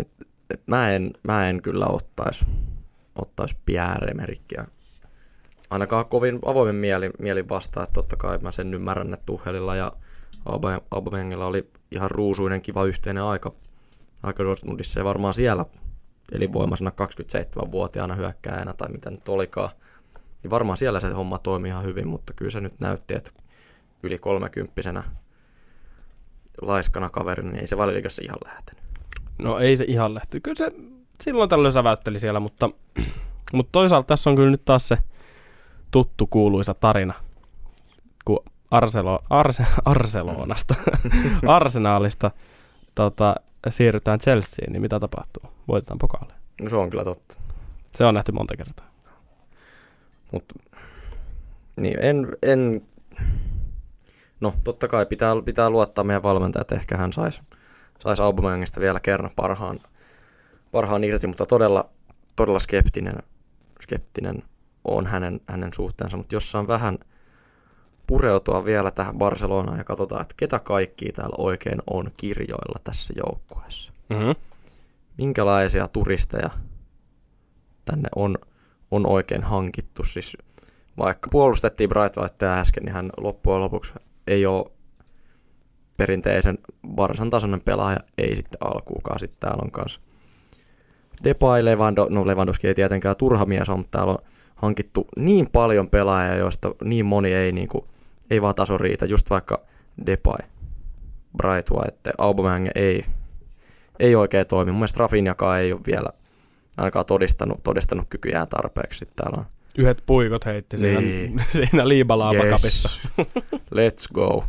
Et, et mä, en, mä en kyllä ottais Pierre Emerickia ainakaan kovin avoimen mieli, mieli vastaan, että totta kai mä sen ymmärrän, että Tuhelilla ja Aubameyangilla oli ihan ruusuinen kiva yhteinen aika, aika Dortmundissa ja varmaan siellä elinvoimaisena 27-vuotiaana hyökkääjänä tai mitä nyt olikaan. Niin varmaan siellä se homma toimii ihan hyvin, mutta kyllä se nyt näytti, että yli kolmekymppisenä laiskana kaverina, niin ei se valilikassa ihan lähtenyt. No ei se ihan lähtenyt. Kyllä se silloin tällöin säväytteli siellä, mutta, mutta toisaalta tässä on kyllä nyt taas se tuttu kuuluisa tarina, kun Arselo, Arse, Arselonasta, Arsenaalista tota, siirrytään Chelseain, niin mitä tapahtuu? Voitetaan pokaali. No se on kyllä totta. Se on nähty monta kertaa. Mut, niin, en, en, no totta kai pitää, pitää luottaa meidän valmentajat, ehkä hän saisi sais Aubameyangista vielä kerran parhaan, parhaan irti, mutta todella, todella skeptinen, skeptinen on hänen, hänen suhteensa, mutta jos on vähän pureutua vielä tähän Barcelonaan ja katsotaan, että ketä kaikki täällä oikein on kirjoilla tässä joukkueessa. Mm-hmm. Minkälaisia turisteja tänne on, on oikein hankittu. Siis vaikka puolustettiin Bright Whitea äsken, niin hän loppujen lopuksi ei ole perinteisen varsan tasoinen pelaaja, ei sitten alkuukaan. Sitten täällä on kanssa Depay, Levando, no Lewandowski ei tietenkään turha mies on, mutta täällä on hankittu niin paljon pelaajia, joista niin moni ei, niin kuin, ei vaan taso riitä, just vaikka Depay, Bright White, Aubameyang ei, ei oikein toimi. Mun mielestä Rafinjakaan ei ole vielä ainakaan todistanut, todistanut kykyjään tarpeeksi. Täällä on Yhdet puikot heitti siinä, Niin. siinä liibalaavakapissa. yes, let's go.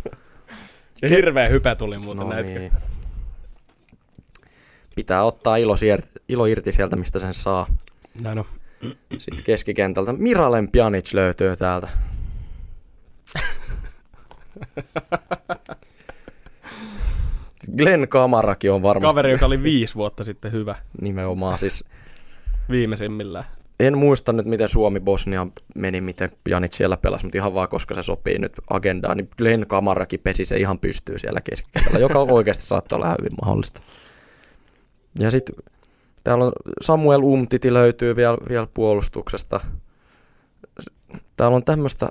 Ja hirveä hype tuli muuten No näitä. niin. Pitää ottaa ilo, sier- ilo irti sieltä, mistä sen saa. Näin on. Sitten keskikentältä Miralem Pjanic löytyy täältä. Glenn Kamarakin on varmasti Kaveri, joka oli viisi vuotta sitten hyvä nimenomaan. Siis viimeisimmillään. en muista nyt, miten Suomi-Bosnia meni, miten Pjanic siellä pelasi, mutta ihan vaan koska se sopii nyt agendaan, niin Glenn Kamarakin pesi se ihan pystyy siellä keskikentällä, joka oikeasti saattaa olla hyvin mahdollista. Ja sitten täällä on Samuel Umtiti löytyy vielä, vielä puolustuksesta. Täällä on tämmöistä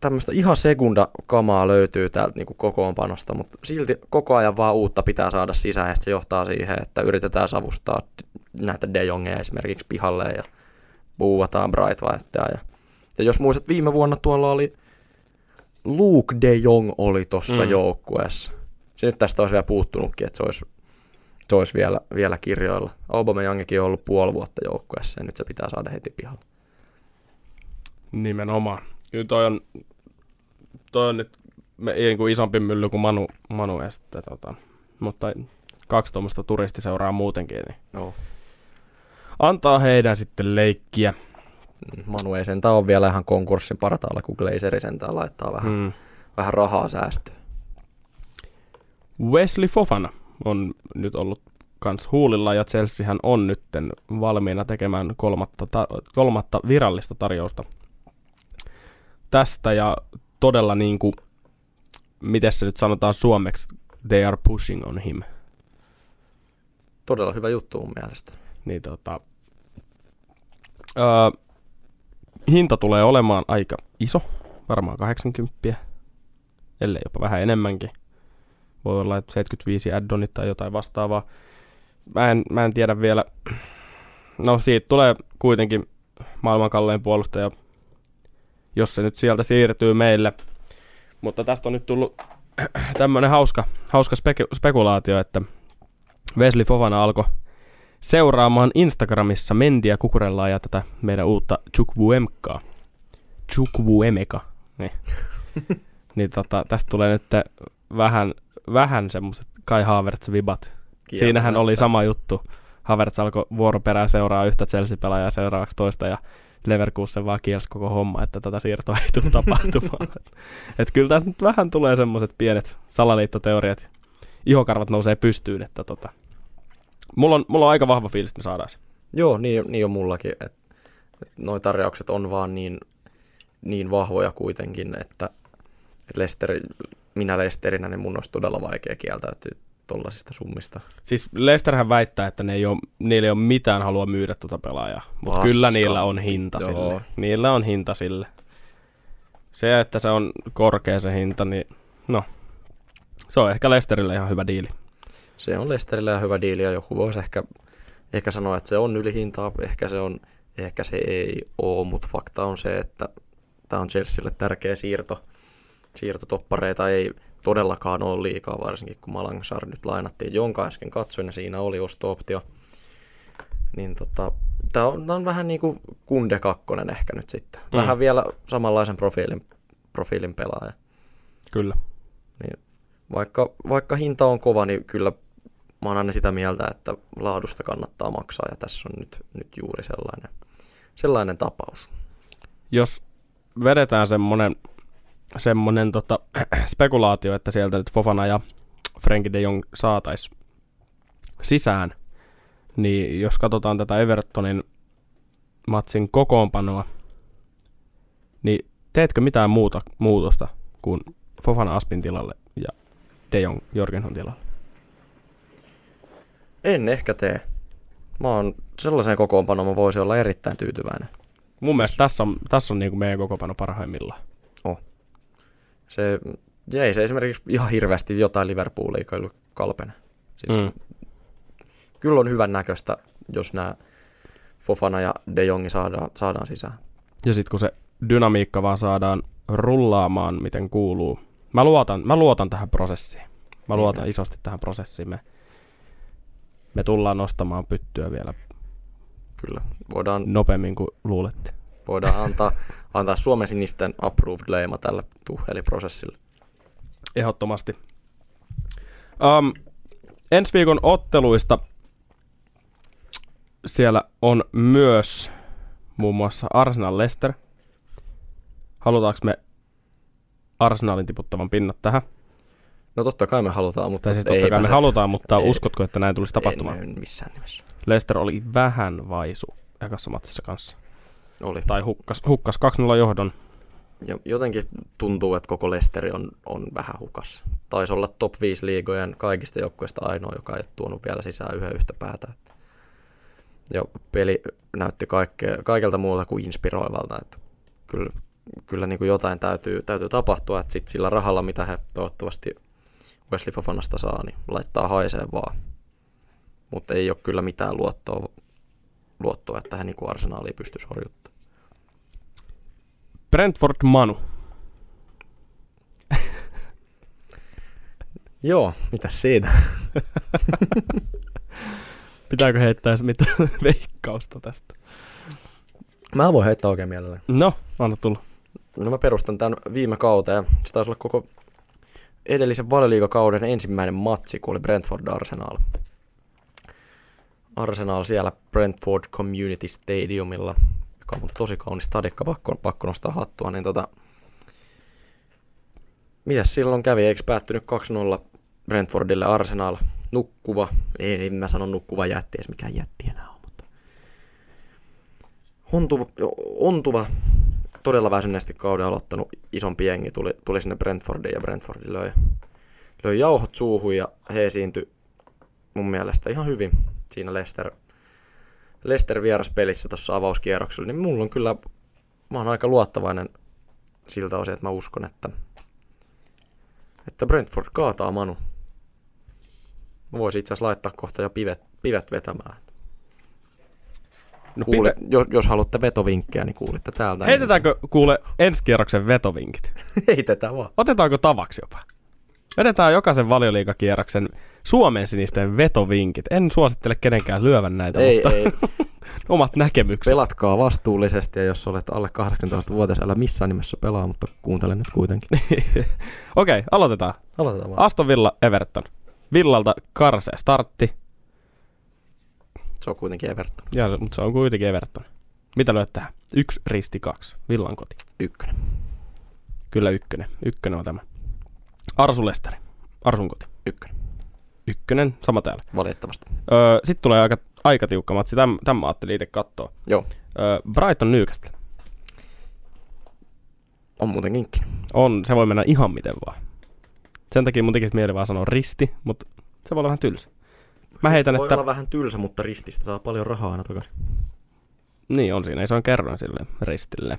tämmöistä ihan sekunda kamaa löytyy täältä niin kokoonpanosta, mutta silti koko ajan vaan uutta pitää saada sisään, ja se johtaa siihen, että yritetään savustaa näitä De Jongeja esimerkiksi pihalle ja buuvataan Bright Whitea. Ja, ja jos muistat, viime vuonna tuolla oli Luke De Jong oli tuossa mm. joukkueessa. Se nyt tästä olisi vielä puuttunutkin, että se olisi, se olisi vielä, vielä kirjoilla. Aubameyangikin on ollut puoli vuotta joukkueessa ja nyt se pitää saada heti pihalle. Nimenomaan. Kyllä toi on, toi on nyt me, niin kuin isompi mylly kuin Manu, Manu ja sitten, tota, mutta kaksi tuommoista turistiseuraa muutenkin, niin No. antaa heidän sitten leikkiä. Manu ei sentään ole vielä ihan konkurssin partaalla, kun Glazeri sentään laittaa vähän, mm. Vähän rahaa säästöön. Wesley Fofana on nyt ollut kans huulilla ja Chelseahän on nytten valmiina tekemään kolmatta, ta- kolmatta virallista tarjousta tästä ja todella niin kuin, miten se nyt sanotaan suomeksi, they are pushing on him. Todella hyvä juttu mun mielestä. Niin tota, öö, hinta tulee olemaan aika iso, varmaan 80, ellei jopa vähän enemmänkin. Voi olla, että 75 addonit tai jotain vastaavaa. Mä en, mä en tiedä vielä. No siitä tulee kuitenkin maailman kallein puolustaja, jos se nyt sieltä siirtyy meille. Mutta tästä on nyt tullut tämmönen hauska, hauska speku- spekulaatio, että Wesley Fofana alkoi seuraamaan Instagramissa Mendiä Kukurellaa ja tätä meidän uutta Chukvuemkaa. Chukvuemeka. Niin. niin tota, tästä tulee nyt vähän, vähän semmoiset Kai Havertz-vibat. Siinähän oli sama juttu. Havertz alkoi vuoroperää seuraa yhtä Chelsea-pelaajaa seuraavaksi toista ja Leverkusen vaan kielsi koko homma, että tätä siirtoa ei tule tapahtumaan. et kyllä tässä nyt vähän tulee semmoiset pienet salaliittoteoriat. Ihokarvat nousee pystyyn, että tota, mulla, on, mulla on aika vahva fiilis, että me saadaan se. Joo, niin, niin on mullakin. Et, et noi tarjoukset on vaan niin, niin vahvoja kuitenkin, että et Lester, minä Lesterinä, niin mun olisi todella vaikea kieltäytyä tuollaisista summista. Siis Lesterhän väittää, että ne ei ole, niillä ei ole mitään halua myydä tuota pelaajaa, mutta kyllä niillä on hinta Joo. sille. Niillä on hinta sille. Se, että se on korkea se hinta, niin no, se on ehkä Lesterille ihan hyvä diili. Se on Lesterille ihan hyvä diili ja joku voisi ehkä, ehkä sanoa, että se on ylihintaa, ehkä se, on, ehkä se ei ole, mutta fakta on se, että tämä on Chelsealle tärkeä siirto. Siirtotoppareita ei todellakaan ole liikaa, varsinkin kun Malangsar nyt lainattiin, jonka äsken katsoin ja siinä oli osto-optio. Niin tota, tämä on, on vähän niin kuin Kunde 2 ehkä nyt sitten. Mm. Vähän vielä samanlaisen profiilin, profiilin pelaaja. Kyllä. Niin, vaikka, vaikka hinta on kova, niin kyllä mä oon aina sitä mieltä, että laadusta kannattaa maksaa ja tässä on nyt, nyt juuri sellainen, sellainen tapaus. Jos vedetään semmoinen semmonen tota, spekulaatio, että sieltä nyt Fofana ja Frenkie de Jong saatais sisään, niin jos katsotaan tätä Evertonin matsin kokoonpanoa, niin teetkö mitään muuta, muutosta kuin Fofana Aspin tilalle ja De Jong Jorgenhon tilalle? En ehkä tee. Mä oon sellaiseen kokoonpanoon mä voisin olla erittäin tyytyväinen. Mun mielestä tässä on, tässä on niin kuin meidän kokoonpano parhaimmillaan. Se, ei se esimerkiksi ihan hirveästi jotain Liverpoolia kalpene. Siis, mm. Kyllä on hyvän näköistä, jos nämä Fofana ja De Jongi saadaan, saadaan sisään. Ja sitten kun se dynamiikka vaan saadaan rullaamaan, miten kuuluu. Mä luotan, mä luotan tähän prosessiin. Mä niin luotan isosti tähän prosessiin. Me, me tullaan nostamaan pyttyä vielä Kyllä. Voidaan, nopeammin kuin luulette. Voidaan antaa, antaa Suomen sinisten approved leima tälle tuheliprosessille. Ehdottomasti. Um, ensi viikon otteluista siellä on myös muun muassa Arsenal Leicester. Halutaanko me Arsenalin tiputtavan pinnat tähän? No totta kai me halutaan, mutta... Tai siis totta kai me se... halutaan, mutta ei, uskotko, että näin tulisi tapahtumaan? En missään nimessä. Leicester oli vähän vaisu ekassa matsissa kanssa. Oli. Tai hukkas, hukkas 2-0 johdon. Ja jotenkin tuntuu, että koko Leicester on, on vähän hukas. Taisi olla top 5 liigojen kaikista joukkueista ainoa, joka ei tuonut vielä sisään yhden yhtä päätä. Ja peli näytti kaikkea, kaikelta muuta kuin inspiroivalta. Että kyllä kyllä niin kuin jotain täytyy, täytyy tapahtua, että sit sillä rahalla, mitä he toivottavasti Wesley Fofanasta saa, niin laittaa haiseen vaan. Mutta ei ole kyllä mitään luottoa, luottoa että hän niin kuin arsenaaliin pystyisi horjuttaa. Brentford Manu. Joo, mitä siitä? Pitääkö heittää mitään veikkausta tästä? Mä voin heittää oikein mielelläni. No, anna tulla. No mä perustan tämän viime kauteen. Se taisi olla koko edellisen valioliigakauden ensimmäinen matsi, kun oli Brentford Arsenal. Arsenal siellä Brentford Community Stadiumilla, joka on tosi kaunis stadikka, pakko, pakko nostaa hattua, niin tota, mitäs silloin kävi, eikö päättynyt 2-0 Brentfordille? Arsenal, nukkuva, ei, ei mä sano nukkuva jätti, edes mikään jätti enää on, mutta ontuva, ontuva todella väsyneesti kauden aloittanut isompi jengi tuli, tuli sinne Brentfordiin ja Brentfordi löi, löi jauhot suuhun ja he esiintyi mun mielestä ihan hyvin siinä Leicester, Leicester vieraspelissä tuossa avauskierroksella, niin mulla on kyllä, mä oon aika luottavainen siltä osin, että mä uskon, että, että Brentford kaataa Manu. Mä voisin itse asiassa laittaa kohta jo pivet, pivet vetämään. No Kuule, pitä- jos, jos haluatte vetovinkkejä, niin kuulitte täältä. Heitetäänkö kuule ensi kierroksen vetovinkit? Heitetään vaan. Otetaanko tavaksi jopa? Vedetään jokaisen valioliikakierroksen Suomen sinisten vetovinkit. En suosittele kenenkään lyövän näitä, Ei, mutta ei. omat näkemykset. Pelatkaa vastuullisesti ja jos olet alle 18-vuotias, älä missään nimessä pelaa, mutta kuuntele nyt kuitenkin. Okei, aloitetaan. Aloitetaan vaan. Aston Villa Everton. Villalta karsee startti, Se on kuitenkin Everton. ja se, mutta se on kuitenkin Everton. Mitä lyöt tähän? Yksi risti kaksi. Villan koti. Ykkönen. Kyllä ykkönen. Ykkönen on tämä. Arsu Lesteri. Arsun koti. Ykkönen. Ykkönen, sama täällä. Valitettavasti. Öö, Sitten tulee aika, aika tiukka matsi. Tämän, tämän mä ajattelin itse katsoa. Joo. Öö, Brighton Newcastle. On muuten kinkki. On, se voi mennä ihan miten vaan. Sen takia mun tekisi mieli vaan sanoa risti, mutta se voi olla vähän tylsä. Mä heitän, voi että... olla vähän tylsä, mutta rististä saa paljon rahaa aina takaisin. Niin on siinä, ei se on kerroin sille ristille.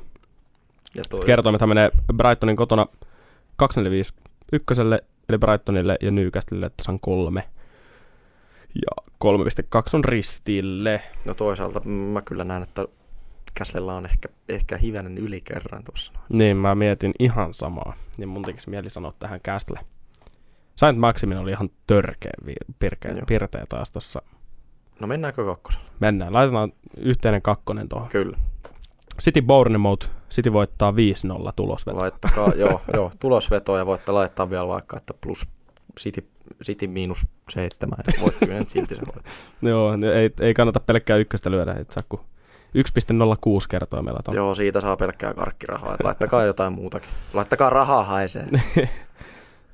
Ja toi... Kertoimethan menee Brightonin kotona 245 ykköselle, eli Brightonille ja Newcastlelle tasan kolme. Ja 3.2 on ristille. No toisaalta mä kyllä näen, että Käslellä on ehkä, ehkä hivenen yli kerran tuossa. Niin, mä mietin ihan samaa. Niin mun tekisi mieli sanoa tähän Castle. Saint Maximin oli ihan törkeä pirkeä, pirteä taas tossa. No mennäänkö kakkosella? Mennään, laitetaan yhteinen kakkonen tuohon. Kyllä. City Bournemouth, City voittaa 5-0 tulosveto. Laittakaa, joo, joo, tulosveto ja voitte laittaa vielä vaikka, että plus City, City miinus seitsemän. Ja voit kyllä nyt silti se voit. Joo, ei, ei kannata pelkkää ykköstä lyödä, et saa kun 1,06 kertoo meillä ton. Joo, siitä saa pelkkää karkkirahaa. Et laittakaa jotain muutakin. Laittakaa rahaa haisee.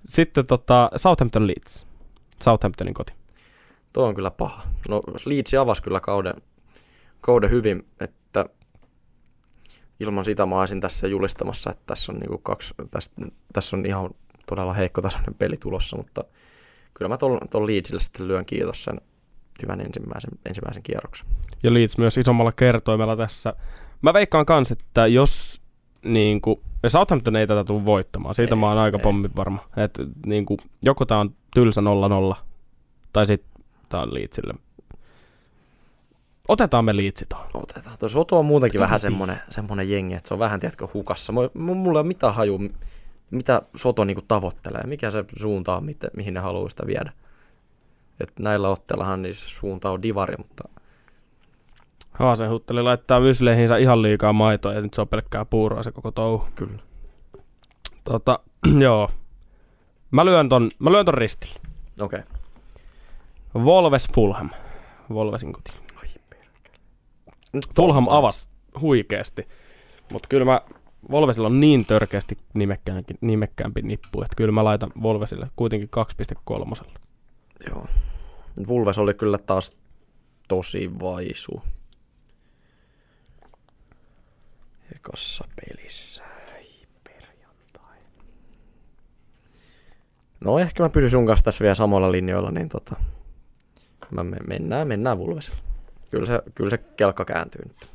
Sitten tota, Southampton Leeds. Southamptonin koti. Tuo on kyllä paha. No Leeds avasi kyllä kauden, kauden hyvin, että ilman sitä mä olisin tässä julistamassa, että tässä on, niinku kaksi, tässä, tässä on ihan todella heikkotasoinen peli tulossa, mutta kyllä mä tuon, Leedsille sitten lyön kiitos sen hyvän ensimmäisen, ensimmäisen kierroksen. Ja Leeds myös isommalla kertoimella tässä. Mä veikkaan kans, että jos niin kuin, Southampton ei tätä tule voittamaan, siitä Ei, mä oon aika ei. pommin varma. Että niin kuin, joko tää on tylsä 0-0, tai sitten tää on Leedsille. Otetaan me Leedsi tuohon. Otetaan. Tuo Soto on muutenkin vähän semmoinen, semmoinen jengi, että se on vähän, tiedätkö, hukassa. Mulla ei ole mitään haju, mitä Soto niinku tavoittelee, mikä se suunta on, mihin ne haluaa sitä viedä. Et näillä otteellahan niin se suunta on divari, mutta Haasen hutteli laittaa mysleihinsä ihan liikaa maitoa, ja nyt se on pelkkää puuroa se koko touhu. kyllä. Tota, joo. Mä lyön ton, mä lyön ton ristille. Okei. Okay. Wolves Fulham. Wolvesin koti. Fulham avasi huikeasti. Mutta kyllä mä, Volvesilla on niin törkeästi nimekkäänkin, nimekkäämpi nippu, että kyllä mä laitan Volvesille kuitenkin 2.3. Joo. Vulves oli kyllä taas tosi vaisu. Ekassa pelissä. Perjantai. No ehkä mä pysyn sun kanssa tässä vielä samoilla linjoilla, niin tota, mä me, mennään, mennään Vulvesilla. Kyllä se, kyllä se kelkka kääntyy nyt.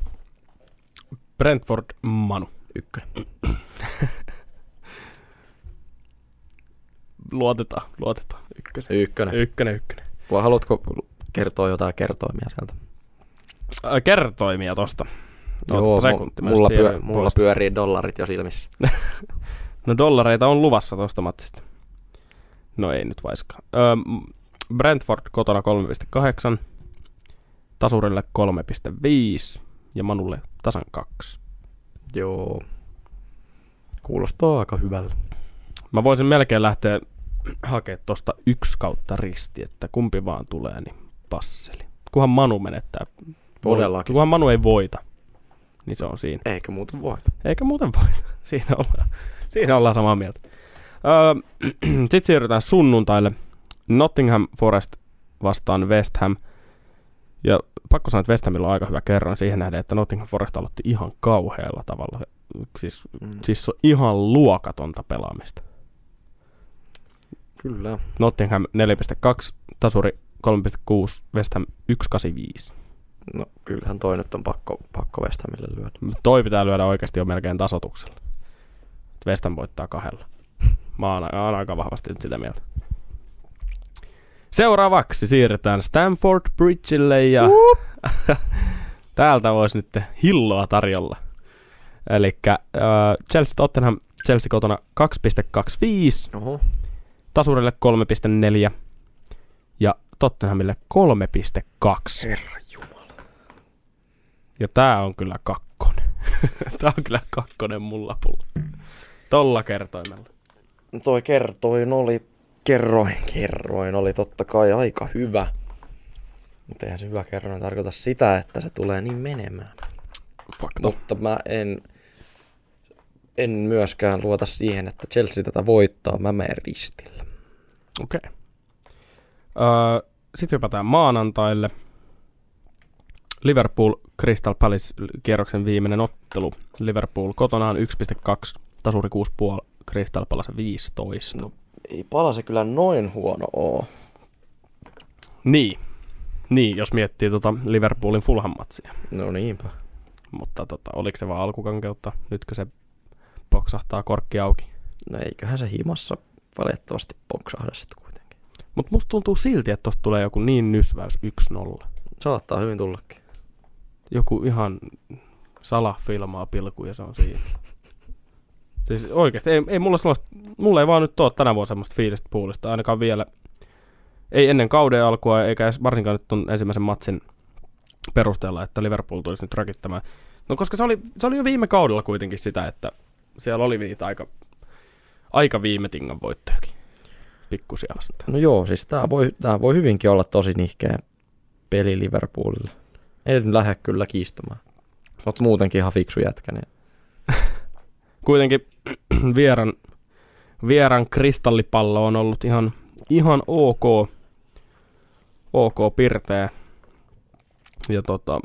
Brentford Manu. Ykkönen. Luotetaan, luotetaan. Ykkönen. Ykkönen. Ykkönen, ykkönen. Vai haluatko kertoa jotain kertoimia sieltä? Kertoimia tosta. Joo, mulla, pyö, mulla pyörii dollarit jo silmissä. No dollareita on luvassa tosta matsista. No ei nyt vaiskaan. Öö, Brentford kotona 3.8. Tasurille 3.5. Ja Manulle tasan 2. Joo. Kuulostaa aika hyvällä. Mä voisin melkein lähteä hakemaan tosta yksi kautta risti, että kumpi vaan tulee, niin passeli. Kunhan Manu menettää. Todellakin. Kunhan Manu ei voita, niin se on siinä. Eikä muuten voit. Eikä muuten voita. Siinä ollaan, siinä ollaan samaa mieltä. Öö, Sitten siirrytään sunnuntaille. Nottingham Forest vastaan West Ham. Ja pakko sanoa, että West Hamilla on aika hyvä kerran siihen nähden, että Nottingham Forest aloitti ihan kauhealla tavalla. Siis, Mm. siis se on ihan luokatonta pelaamista. Kyllä. Nottingham 4.2, tasuri 3.6, West Ham 1.85. No kyllähän toi nyt on pakko, pakko West Hamille lyödä. Toi pitää lyödä oikeasti jo melkein tasotuksella. West Ham voittaa kahdella. Mä oon, oon aika vahvasti nyt sitä mieltä. Seuraavaksi siirrytään Stamford Bridgeille ja Täältä voisi nyt hilloa tarjolla. Eli äh, Chelsea Tottenham, Chelsea kotona 2,25, Oho. tasurille 3,4 ja Tottenhamille 3,2. Herra Jumala. Ja tää on kyllä kakkonen. tää on kyllä kakkonen mun lapulla. Tolla kertoimella. No toi kertoin oli, kerroin, kerroin oli totta kai aika hyvä. Mutta eihän se hyvä kerroin tarkoita sitä, että se tulee niin menemään. Fakta. Mutta mä en, en myöskään luota siihen, että Chelsea tätä voittaa. Mä menen ristillä. Okei. Okay. Öö, Sitten hypätään maanantaille. Liverpool Crystal Palace kierroksen viimeinen ottelu. Liverpool kotonaan 1,2, tasuri 6,5, Crystal Palace 15. No. Ei pala se kyllä noin huono oo. Niin. Niin, jos miettii tota Liverpoolin Fulham-matsia. No niinpä. Mutta tota, oliko se vaan alkukankeutta? Nytkö se poksahtaa korkki auki? No eiköhän se himassa valitettavasti poksahda sitten kuitenkin. Mutta musta tuntuu silti, että tosta tulee joku niin nysväys 1-0. Saattaa hyvin tullakin. Joku ihan sala filmaa pilku ja se on siinä. Siis oikeesti, ei, ei mulla sellaista, mulla ei vaan nyt ole tänä vuonna semmoista fiilistä puolista, ainakaan vielä. Ei ennen kauden alkua, eikä varsinkaan nyt ton ensimmäisen matsin perusteella, että Liverpool tulisi nyt rakittamaan. No koska se oli, se oli jo viime kaudella kuitenkin sitä, että siellä oli niitä aika, aika viime tingan voittojakin. Pikkusia vastaan. No joo, siis tää voi, tää voi hyvinkin olla tosi nihkeä peli Liverpoolille. En lähde kyllä kiistämään. Oot muutenkin ihan fiksu jätkä, niin kuitenkin vieran, vieran kristallipallo on ollut ihan, ihan ok, ok pirteä. Ja tota,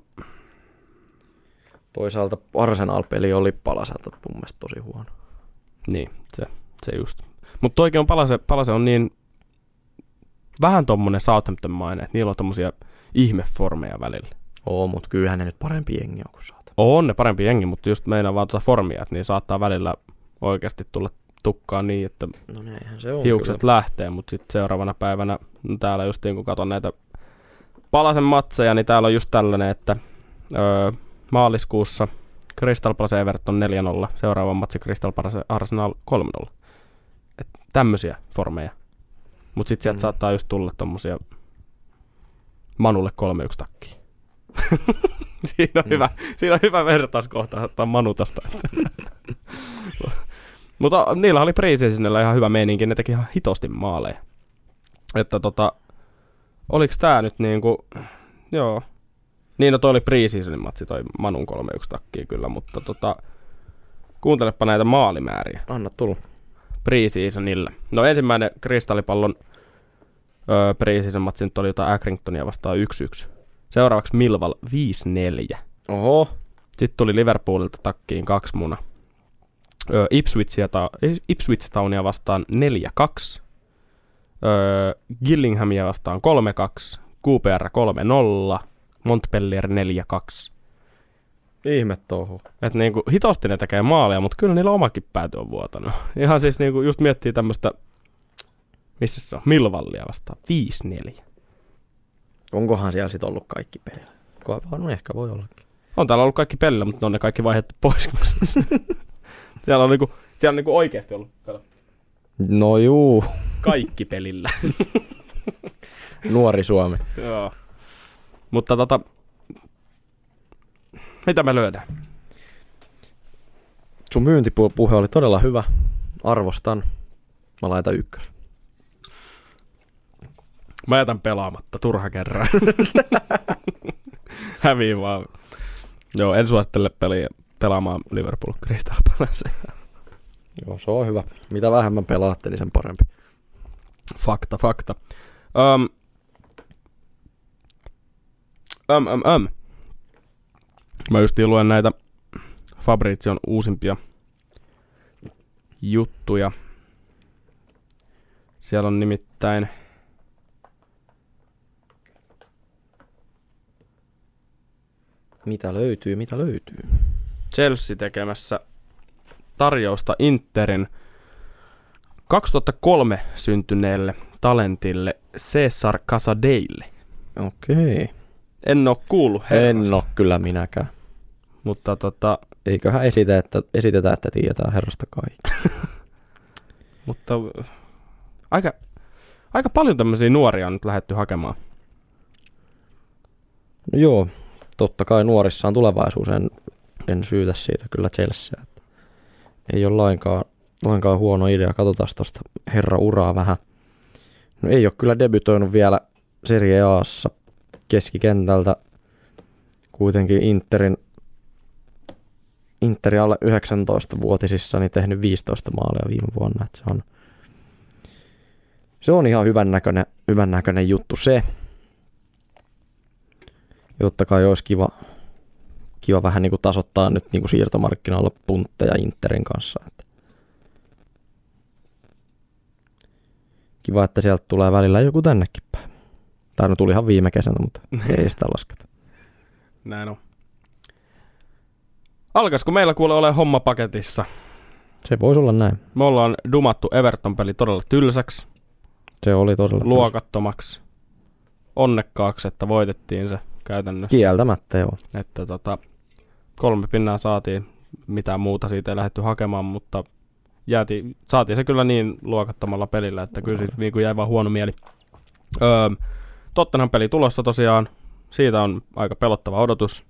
toisaalta Arsenal-peli oli palaselta mun mielestä tosi huono. niin, se, se just. Mutta oikein on palase, palase on niin vähän tommonen Southampton-mainen, että niillä on tommosia ihmeformeja välillä. Oo, mut kyllähän ne nyt parempi jengi on kuin. On ne parempi jengi, mutta just meidän vaan tuota formia, että niin saattaa välillä oikeasti tulla tukkaan niin, että No näinhän se on hiukset kyllä. lähtee, mutta sitten seuraavana päivänä no täällä just niin kun katson näitä palasen matseja, niin täällä on just tällainen, että öö, maaliskuussa Crystal Palace Everton 4-0, seuraava matsi Crystal Palace Arsenal 3-0. Et tämmösiä formeja. Mutta sitten sieltä Mm. saattaa just tulla tommosia Manulle 3-1 takkiin. siinä, on Mm. hyvä, siinä on hyvä vertauskohta ottaa Manu tosta. Mutta niillä oli preseasonilla ihan hyvä meininki, ne teki ihan hitosti maaleja. Että tota, oliks tää nyt niinku, joo. Niin no toi oli preseasonin matsi, toi Manun 3-1 takkiin kyllä, mutta tota, kuuntelepa näitä maalimääriä Anna tulla. preseasonilla. No ensimmäinen kristallipallon öö, preseason matsi nyt oli jotain Accringtonia vastaan 1-1. Seuraavaksi Milval 5-4. Oho. Sitten tuli Liverpoolilta takkiin kaksi muna. Öö, Ipswichia ta- Ipswich Townia vastaan 4-2. Öö, Gillinghamia vastaan 3-2. QPR 3-0. Montpellier 4-2. Ihme touhu. Et niinku hitosti ne tekee maaleja, mutta kyllä niillä omakin pääty on vuotanut. Ihan siis niinku just miettii tämmöstä, missä se on, Milvallia vastaan 5-4. Onkohan siellä sit ollut kaikki pelillä? Vaan no ehkä voi ollakin. On täällä ollut kaikki pelillä, mutta ne on ne kaikki vaihdettu pois. siellä on niinku, siellä on niinku oikeesti ollut kato, No juu, kaikki pelillä. nuori Suomi. Joo. Mutta tota, mitä me lyödään? Sun myyntipuhe oli todella hyvä. Arvostan. Mä laitan ykkös. Mä jätän pelaamatta, turha kerran. Hävii vaan. Joo, en suosittele peliä pelaamaan Liverpool Crystal Palace. Joo, se on hyvä. Mitä vähemmän pelaatte, niin sen parempi. Fakta, fakta. Öm, öm, öm, öm. Mä just luen näitä Fabrizion uusimpia juttuja. Siellä on nimittäin Mitä löytyy, mitä löytyy? Chelsea tekemässä tarjousta Interin 2003 syntyneelle talentille Cesar Casadeille. Okei. en ole kuullut En herrasta, ole kyllä minäkään. mutta tota, Eiköhän esitä, että, esitetä, että tiedetään herrasta kaikki. mutta aika, aika paljon tämmöisiä nuoria on nyt lähetty hakemaan. No joo, totta kai nuorissa on tulevaisuus, en, en syytä siitä kyllä Chelsea. Että ei ole lainkaan, lainkaan huono idea, katsotaan tuosta herra uraa vähän. No ei ole kyllä debytoinut vielä Serie Aassa keskikentältä kuitenkin Interin Interi alle 19-vuotisissa niin tehnyt 15 maalia viime vuonna. Että se, on, se on ihan hyvän näköinen, hyvän näköinen juttu se. Jotta kai olisi kiva, kiva vähän niin kuin tasoittaa nyt niin kuin siirtomarkkinoilla puntteja Interin kanssa. Että kiva, että sieltä tulee välillä joku tännekin päin. Tai no tulihan viime kesänä, mutta ei sitä lasketa. Näin on. Alkaisiko meillä kuule ole homma paketissa? Se voisi olla näin. Me ollaan dumattu Everton-peli todella tylsäksi, Se oli todella luokattomaksi, onnekkaaksi, että voitettiin se käytännössä. Kieltämättä joo. Että tota, kolme pinnaa saatiin, mitään muuta siitä ei lähdetty hakemaan, mutta jäätiin, saatiin se kyllä niin luokattomalla pelillä, että kyllä siitä niin jäi vaan huono mieli. Öö, Tottenham peli tulossa tosiaan, siitä on aika pelottava odotus.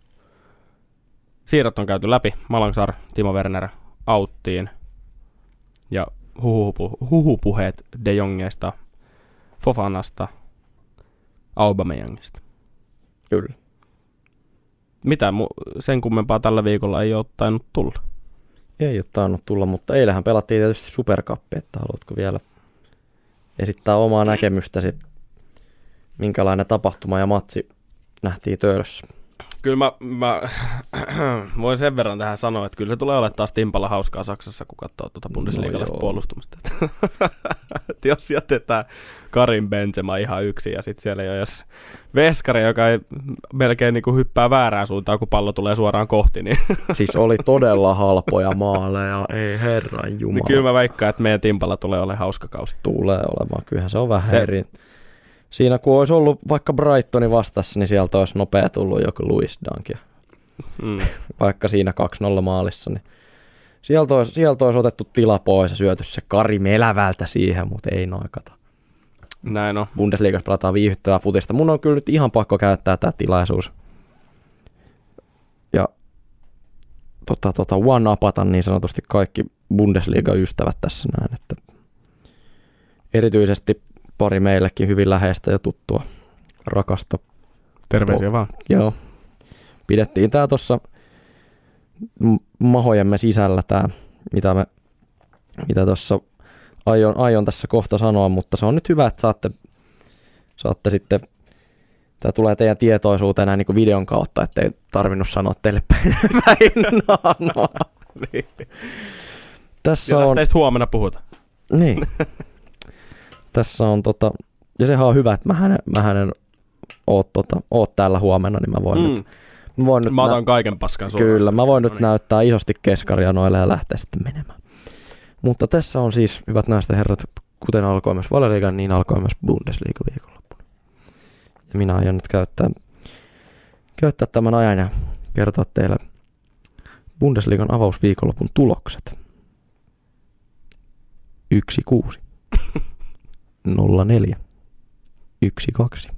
Siirrot on käyty läpi, Malangsar, Timo Werner auttiin ja huhupu, huhupuheet De Jongista, Fofanasta, Aubameyangista Kyllä. mitä mu- sen kummempaa tällä viikolla ei ole tainnut tulla. Ei ole tainnut tulla, mutta eilähän pelattiin tietysti Supercuppi, että haluatko vielä esittää omaa näkemystäsi, minkälainen tapahtuma ja matsi nähtiin töölössä. Kyllä mä, mä voin sen verran tähän sanoa, että kyllä se tulee olemaan taas timpalla hauskaa Saksassa, kun katsoo tuota Bundesliigalaista joo. puolustumista. Jos jätetään Karin Benzema ihan yksin ja sitten siellä ei ole jos veskari, joka ei melkein niin kuin hyppää väärään suuntaan, kun pallo tulee suoraan kohti, niin, Siis oli todella halpoja maaleja, ei herran jumala. niin kyllä mä väikkaan, että meidän timpalla tulee olemaan hauska kausi. Tulee olemaan, kyllähän se on vähän Se- eri. Siinä kun olisi ollut vaikka Brightoni vastassa, niin sieltä olisi nopea tullut joku Luis Dunk. Mm. Vaikka siinä 2-0 maalissa, niin sieltä olisi, sieltä olisi otettu tila pois ja syöty se Kari Melävältä siihen, mutta ei noin kato. Näin on. Bundesliigassa pelataan viihyttävää futista. Mun on kyllä nyt ihan pakko käyttää tämä tilaisuus. Ja tota, tota, one-upata niin sanotusti kaikki Bundesliga-ystävät tässä näin, että erityisesti pari meillekin hyvin läheistä ja tuttua rakasta. Terveisiä vaan. Joo. Pidettiin tää tuossa mahojemme sisällä tää, mitä me mitä tuossa aion, aion tässä kohta sanoa, mutta se on nyt hyvä, että saatte, saatte sitten, tämä tulee teidän tietoisuuteen näin niin kuin videon kautta, ettei tarvinnut sanoa teille päin, päin naanoa. Tässä Ja on, tästä huomenna puhuta. niin. Tässä on tota, ja sehän on hyvä, että mä hänen, mä hänen oot, tota, oot täällä huomenna, niin mä voin Mm. nyt, mä voin nyt Mä nä- otan kaiken paskan suoraan. Kyllä, mä voin No nyt niin. näyttää isosti keskaria noille ja lähteä sitten menemään. Mutta tässä on siis, hyvät naiset ja herrat, kuten alkoi myös Valeriigan, niin alkoi myös Bundesliga viikonloppuna. Ja minä aion nyt käyttää, käyttää tämän ajan ja kertoa teille Bundesliigan avausviikonlopun tulokset. 1-6. 0-4. 1-2.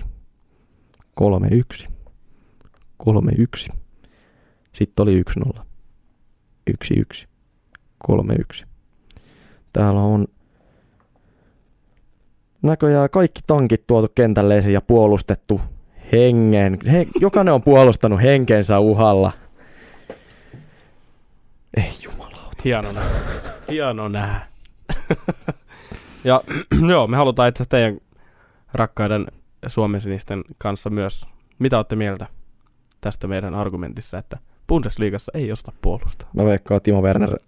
2-2. 3-1. 3-1. Sitten oli 1-0. 1-1. 3-1. Täällä on näköjään kaikki tankit tuotu kentälle esiin ja puolustettu hengen. He, jokainen on puolustanut henkensä uhalla. Ei jumala. Hieno nähdä. Hieno nähdä. ja joo, me halutaan itse asiassa teidän rakkaiden Suomen sinisten kanssa myös. Mitä olette mieltä tästä meidän argumentissa, että Bundesliigassa ei osata puolustaa? Mä veikkaan, että Timo Werner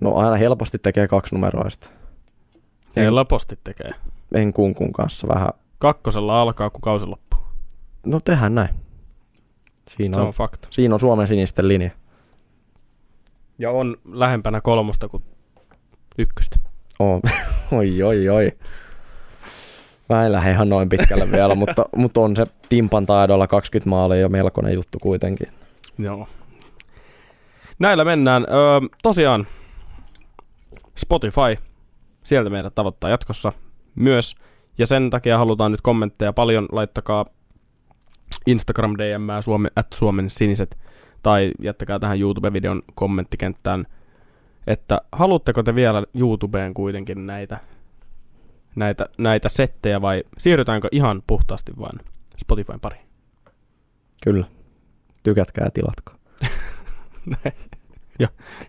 no aina helposti tekee kaksi numeroista. Helposti tekee. en kunkun kanssa vähän. Kakkosella alkaa, kun kausi loppuu. No tehdään näin. Siinä Se on, on fakta. siinä on Suomen sinisten linja. Ja on lähempänä kolmosta kuin ykköstä. Oi, oi, oi. Mä en lähde ihan noin pitkälle vielä, mutta, mutta on se Timpan taidolla 20 maalia jo melkoinen juttu kuitenkin. Joo. Näillä mennään. Öö, tosiaan Spotify, sieltä meidät tavoittaa jatkossa myös. Ja sen takia halutaan nyt kommentteja paljon. Laittakaa Instagram DM Suomen, at Suomen siniset tai jättäkää tähän YouTube-videon kommenttikenttään, että haluatteko te vielä YouTubeen kuitenkin näitä, näitä, näitä settejä vai siirrytäänkö ihan puhtaasti vain Spotifyn pariin? Kyllä. Tykätkää ja tilatkaa. ja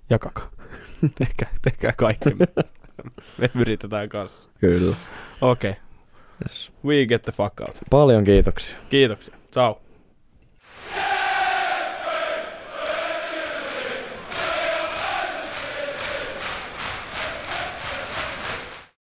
jakakaa. tehkää, tehkää kaikki. Me yritetään kanssa. Kyllä. Okei. Okay. Yes. We get the fuck out. Paljon kiitoksia. Kiitoksia. Ciao.